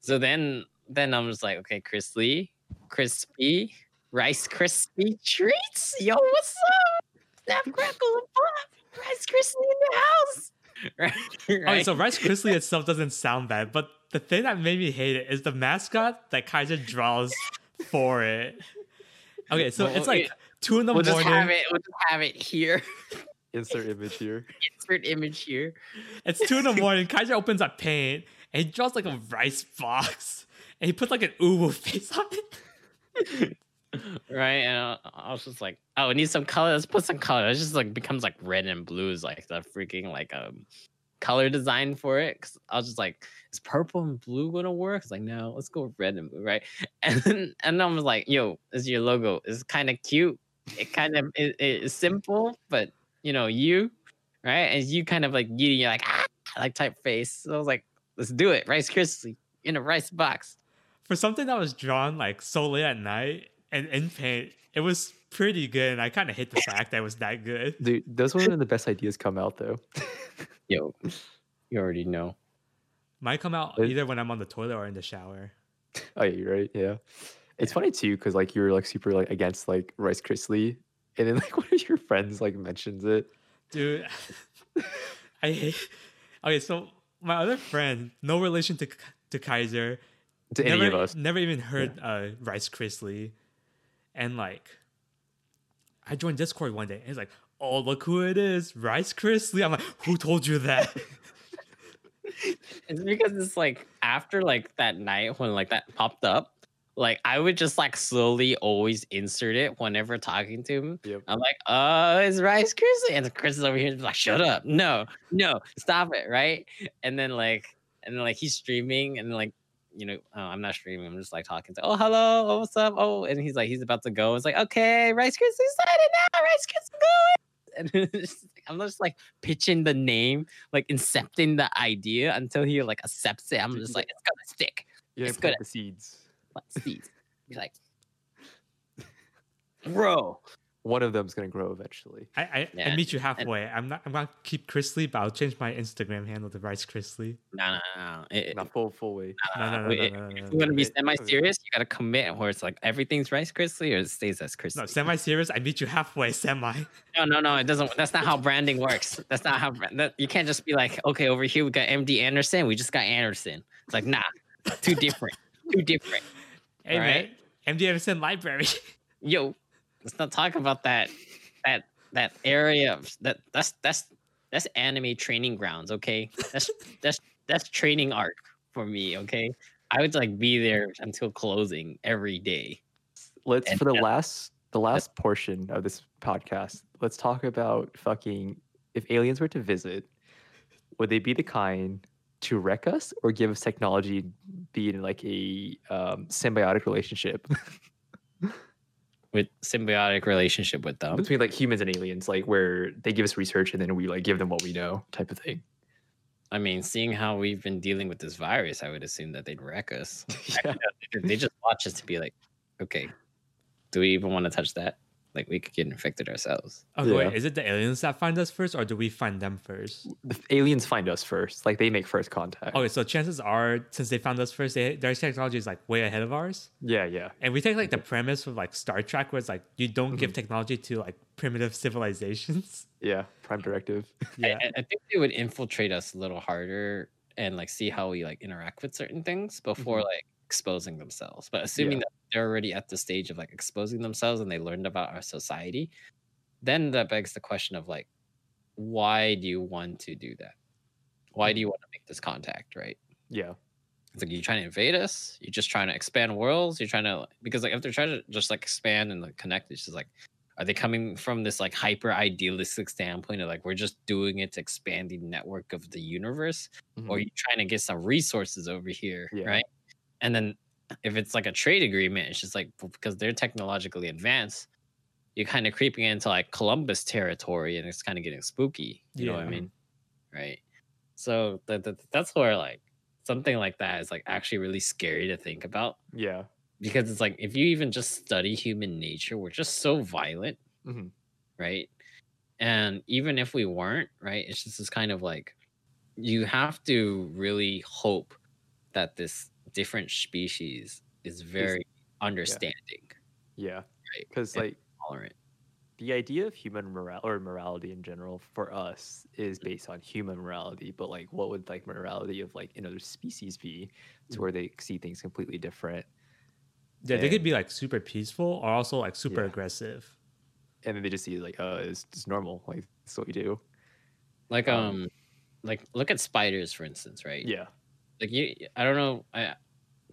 So then then I'm just like okay Chris Lee, crispy rice crispy treats. Yo what's up? Snap crackle and pop. Rice crispy in the house. [laughs] Right. Okay, so Rice Krispie [laughs] itself doesn't sound bad, but the thing that made me hate it is the mascot that KaiZaw draws for it. Okay, so Well, it's like it- two in the we'll just morning. have it. We'll just have it here. [laughs] Insert image here. Insert image here. It's two in the morning. KaiZaw opens up paint and he draws like a rice box and he puts like an uwu face on it. Right? And I, was just like, oh, it needs some color. Let's put some color. It just like becomes like red and blues, like the freaking like um color design for it. Cause I was just like, is purple and blue gonna work? It's like, no, let's go red and blue, right? [laughs] And then and I was like, yo, is your logo. It's kind of cute. It kind of it, it's simple, but you know, you, right? And you kind of like you, you're like, ah, like typeface. So I was like, let's do it. Rice Krispie in a rice box. For something that was drawn like so late at night and in paint, it was pretty good. And I kind of hate the fact that it was that good. [laughs] Dude, those were when the best ideas come out though. [laughs] Yo, you already know. Might come out It- either when I'm on the toilet or in the shower. Oh, yeah, you're right. Yeah. It's funny too, because like you're like super like against like Rice Krispie, and then [laughs] like one of your friends like mentions it. Dude, I hate. Okay, so my other friend, no relation to to KaiZaw, To never, any of us. never even heard uh, Rice Krispie, and like, I joined Discord one day, and he's like, "Oh, look who it is, Rice Krispie." I'm like, "Who told you that?" [laughs] It's because it's like after like that night when like that popped up, like I would just like slowly always insert it whenever talking to him. Yep. I'm like, oh, it's Rice Krispie, and Qris is over here like, shut up, no, no, stop it, right? And then like, and then like he's streaming, and like, you know, oh, I'm not streaming, I'm just like talking to, oh, hello, oh, what's up, oh, and he's like, he's about to go. It's like, okay, Rice Krispie started now, Rice Krispie going. [laughs] And just I'm just like pitching the name, like incepting the idea until he like accepts it. I'm just like, it's gonna stick. Yeah, It's the seeds. Like, seeds. He's like, [laughs] bro. One of them's gonna grow eventually. I I, I meet you halfway. I'm not. I'm gonna keep Krisley, but I'll change my Instagram handle to Rice Krisley. No, no, no. no. It, Not full full way. No, no, no, no, no, no, if you're gonna be semi serious, you gotta commit where it's like everything's Rice Krispie or it stays as Krispie. No, semi-serious. I meet you halfway. Semi. no, no, no, it doesn't. That's not how branding works. That's not how. bra- That, you can't just be like, okay, over here we got MD Anderson. We just got Anderson. It's like, nah, too different. too different. [laughs] Hey Alright. man, MD Anderson Library. [laughs] Yo, let's not talk about that. That that area of that. That's that's that's anime training grounds. Okay, that's that's that's training arc for me. Okay, I would like be there until closing every day. Let's And- for the last the last portion of this podcast. Let's talk about fucking if aliens were to visit, would they be the kind to wreck us or give us technology, be in like a um, symbiotic relationship [laughs] with symbiotic relationship with them. between like humans and aliens, like where they give us research and then we like give them what we know, type of thing. I mean, seeing how we've been dealing with this virus, I would assume that they'd wreck us. [laughs] yeah. [laughs] they just watch us to be like, okay, do we even want to touch that? Like we could get infected ourselves. Okay, Yeah. wait, is it the aliens that find us first, or do we find them first? The aliens find us first, like they make first contact. Okay, so chances are, since they found us first, they, their technology is like way ahead of ours. Yeah, yeah. And we take like the premise of like Star Trek, where it's like you don't give Mhm. technology to like primitive [laughs] civilizations. Yeah, prime directive. [laughs] Yeah, I, I think they would infiltrate us a little harder and like see how we like interact with certain things before Mhm. like exposing themselves. But assuming that they're already at the stage of like exposing themselves and they learned about our society, then that begs the question of like, why do you want to do that? Why do you want to make this contact, right? Yeah. It's like you're trying to invade us. You're just trying to expand worlds. You're trying to because like if they're trying to just like expand and like connect, it's just like, Are they coming from this like hyper idealistic standpoint of like we're just doing it to expand the network of the universe, or Mhm. you trying to get some resources over here, Yeah. right? And then if it's like a trade agreement, it's just like because they're technologically advanced, you're kind of creeping into like Columbus territory, and it's kind of getting spooky. You know what I mean? Right. So that, that that's where like something like that is like actually really scary to think about yeah. because it's like if you even just study human nature, we're just so violent, Mhm. right? And even if we weren't, right, it's just this kind of like you have to really hope that this different species is very understanding, Yeah. right? Because and like tolerant. the idea of human moral or morality in general for us is based on human morality, but like what would like morality of like another species be to where they see things completely different? Yeah, they could be like super peaceful or also like super Yeah. aggressive. And then they just see like, oh, it's just normal. Like that's what we do. Like um, um like look at spiders for instance, right? Yeah. like you i don't know i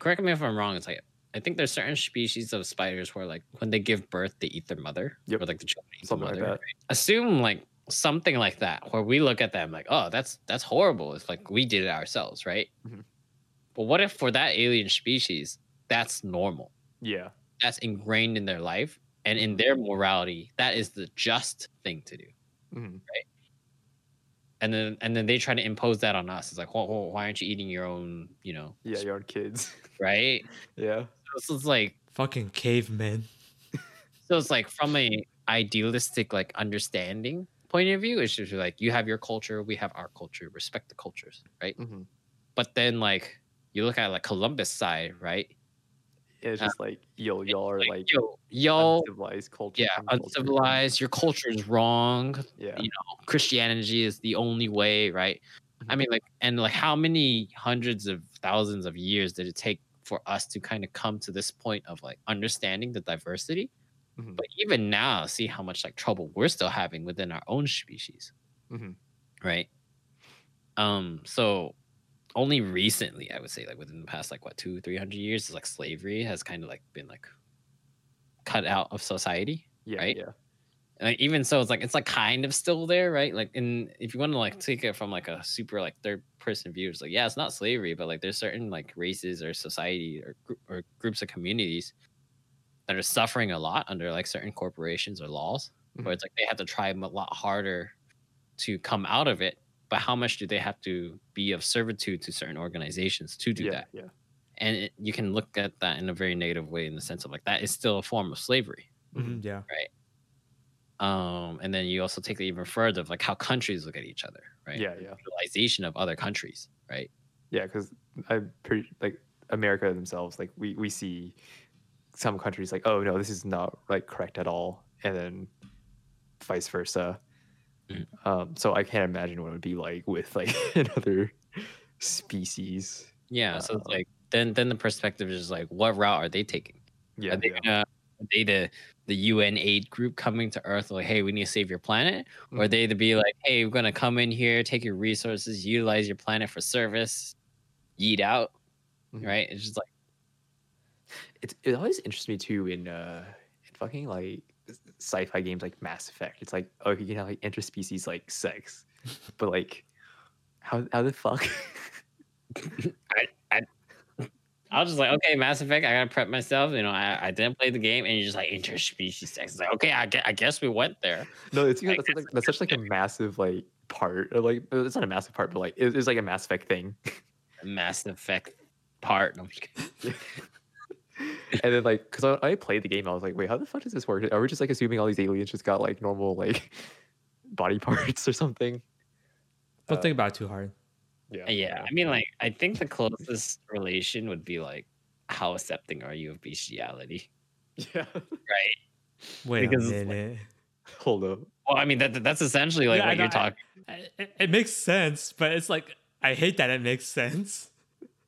correct me if i'm wrong it's like i think there's certain species of spiders where like when they give birth they eat their mother Yep. or like the children eat Something the like mother that. right? assume like something like that where we look at them like oh that's that's horrible it's like we did it ourselves right Mhm. but what if for that alien species that's normal Yeah. that's ingrained in their life and in their morality that is the just thing to do hmm and then and then they try to impose that on us it's like well, well, why aren't you eating your own you know Yeah. Your own kids. [laughs] right yeah. so it's like Fucking cavemen. So it's like from a idealistic like understanding point of view, it's just like you have your culture, we have our culture, respect the cultures, right? hmm But then like you look at like Columbus side, right? It's Uh, just like yo, y'all are like, yo, yo, uncivilized culture. yeah, and culture. uncivilized. Your culture is wrong. Yeah. you know, Christianity is the only way, right? I mean, like, and like, how many hundreds of thousands of years did it take for us to kind of come to this point of like understanding the diversity? Mhm. But even now, see how much like trouble we're still having within our own species, Mhm. right? Um, so only recently, I would say, like within the past like what two, three hundred years, is like slavery has kind of like been like cut out of society Yeah. right? Yeah. and like, even so it's like it's like kind of still there right like and if you want to like take it from like a super like third person view it's like yeah it's not slavery but like there's certain like races or society or, or groups of communities that are suffering a lot under like certain corporations or laws where mm-hmm. it's like they have to try a lot harder to come out of it but how much do they have to be of servitude to certain organizations to do yeah. that Yeah. and it, you can look at that in a very negative way in the sense of like that is still a form of slavery Mhm, yeah. Right. Um, and then you also take it even further of like how countries look at each other, right? Yeah. Yeah. Utilization of other countries, right? Yeah, because I'm pretty like America themselves. Like we we see some countries like, oh no, this is not like correct at all, and then vice versa. Um, so I can't imagine what it would be like with like [laughs] another species. Yeah. so it's Uh, like then then the perspective is like, what route are they taking? Yeah, are they yeah. gonna are they the the UN aid group coming to Earth like, hey, we need to save your planet, or are Mhm. they to be like, hey, we're gonna come in here, take your resources, utilize your planet for service, yeet out, Mhm. right? It's just like It it always interests me too in uh in fucking like sci-fi games like Mass Effect. It's like oh you can have like interspecies like sex, [laughs] but like how how the fuck? [laughs] I I I was just like, okay, Mass Effect, I gotta prep myself. You know, I, I didn't play the game, and you're just like interspecies sex. It's like, okay, I, I guess we went there. No, it's Like, that's, like, that's such like a massive like part. Of, like uh, it's not a massive part, but like it, it's like a Mass Effect thing. Mass Effect part. No, I'm just kidding. [laughs] [laughs] and then like because I, I played the game, I was like, wait, how the fuck does this work? Are we just like assuming all these aliens just got like normal like [laughs] body parts or something? Don't Uh, think about it too hard. Yeah, yeah, I mean, like, I think the closest relation would be like, how accepting are you of bestiality, [laughs] yeah. right? Wait because a it's like- minute. Hold up. Well, I mean, that that's essentially like Yeah, what you're know, I- talking. It, it makes sense, but it's like I hate that it makes sense.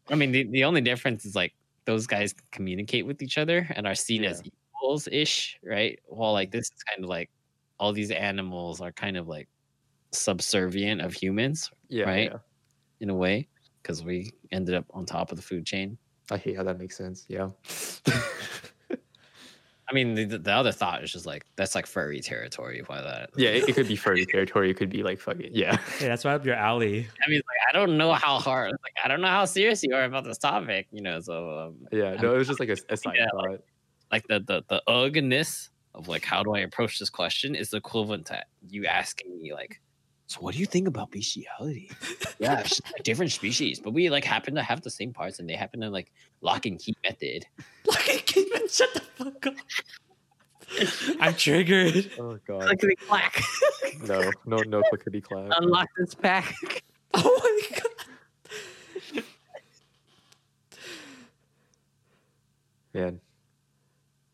I mean, the, the only difference is like those guys communicate with each other and are seen as equals ish, right? While like mm-hmm. this is kind of like all these animals are kind of like subservient of humans Yeah, Right? yeah. in a way because we ended up on top of the food chain. I hate how that makes sense. Yeah. I [laughs] I mean, the, the other thought is just like that's like furry territory. Why that? Yeah, it, it could be [laughs] furry territory. It could be like fucking yeah. Hey, that's right up your alley. I mean, like I don't know how hard. Like I don't know how serious you are about this topic. You know, so um, Yeah, no, it was just like a, a side Yeah, thought. like the the the uggness of like how do I approach this question is equivalent to you asking me like, so what do you think about bestiality? yeah, it's just like different species, but we like happen to have the same parts, and they happen to like lock and key method. [laughs] Like, Kingman, shut the fuck up. [laughs] I'm triggered. Oh god, Clickety clack. no, no, no clickety clack. Unlock this pack. Oh my god. Man,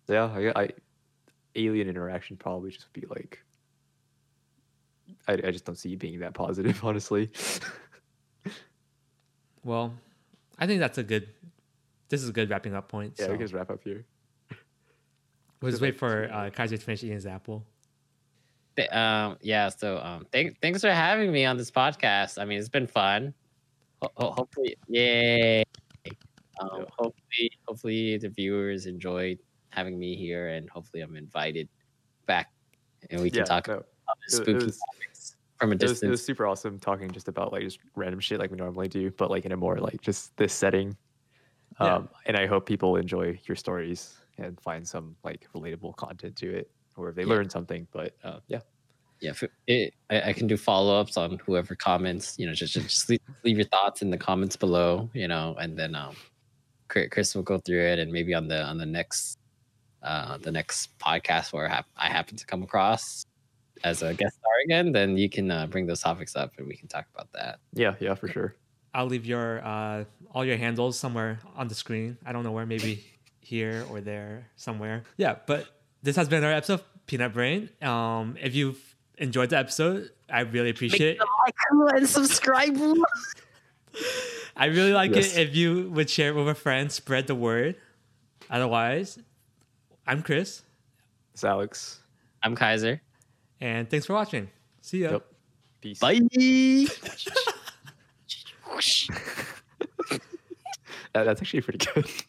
yeah, I, I alien interaction probably just be like. I, I just don't see you being that positive, [laughs] honestly. Well, I think that's a good. This is a good wrapping up point. yeah, so we can just wrap up here. we'll just wait for uh, KaiZaw to finish eating his apple. Th- um yeah so um thank, thanks for having me on this podcast i mean it's been fun Ho- ho- hopefully yay um Yeah. hopefully hopefully the viewers enjoyed having me here and hopefully i'm invited back and we can yeah, talk no, about spooky was- topics from a it was, it was super awesome talking just about like just random shit like we normally do, but like in a more like just this setting. Yeah. Um, and I hope people enjoy your stories and find some like relatable content to it, or if they Yeah. learn something. But uh, yeah, yeah if it, I, I can do follow-ups on whoever comments you know just just leave, leave your thoughts in the comments below you know and then um Qris will go through it and maybe on the on the next uh the next podcast where i, hap- I happen to come across as a guest star again then you can uh, bring those topics up and we can talk about that yeah, yeah, for sure. I'll leave your uh, all your handles somewhere on the screen. I don't know where, maybe [laughs] here or there somewhere. Yeah, but this has been our episode of Peanut Brain. Um, if you've enjoyed the episode, I really appreciate it. like and subscribe [laughs] I really like Yes. it if you would share it with a friend, spread the word. Otherwise, I'm Qris, It's Alex. i'm KaiZaw and thanks for watching. See ya. Yep. Peace. bye [laughs] That- that's actually pretty good. [laughs]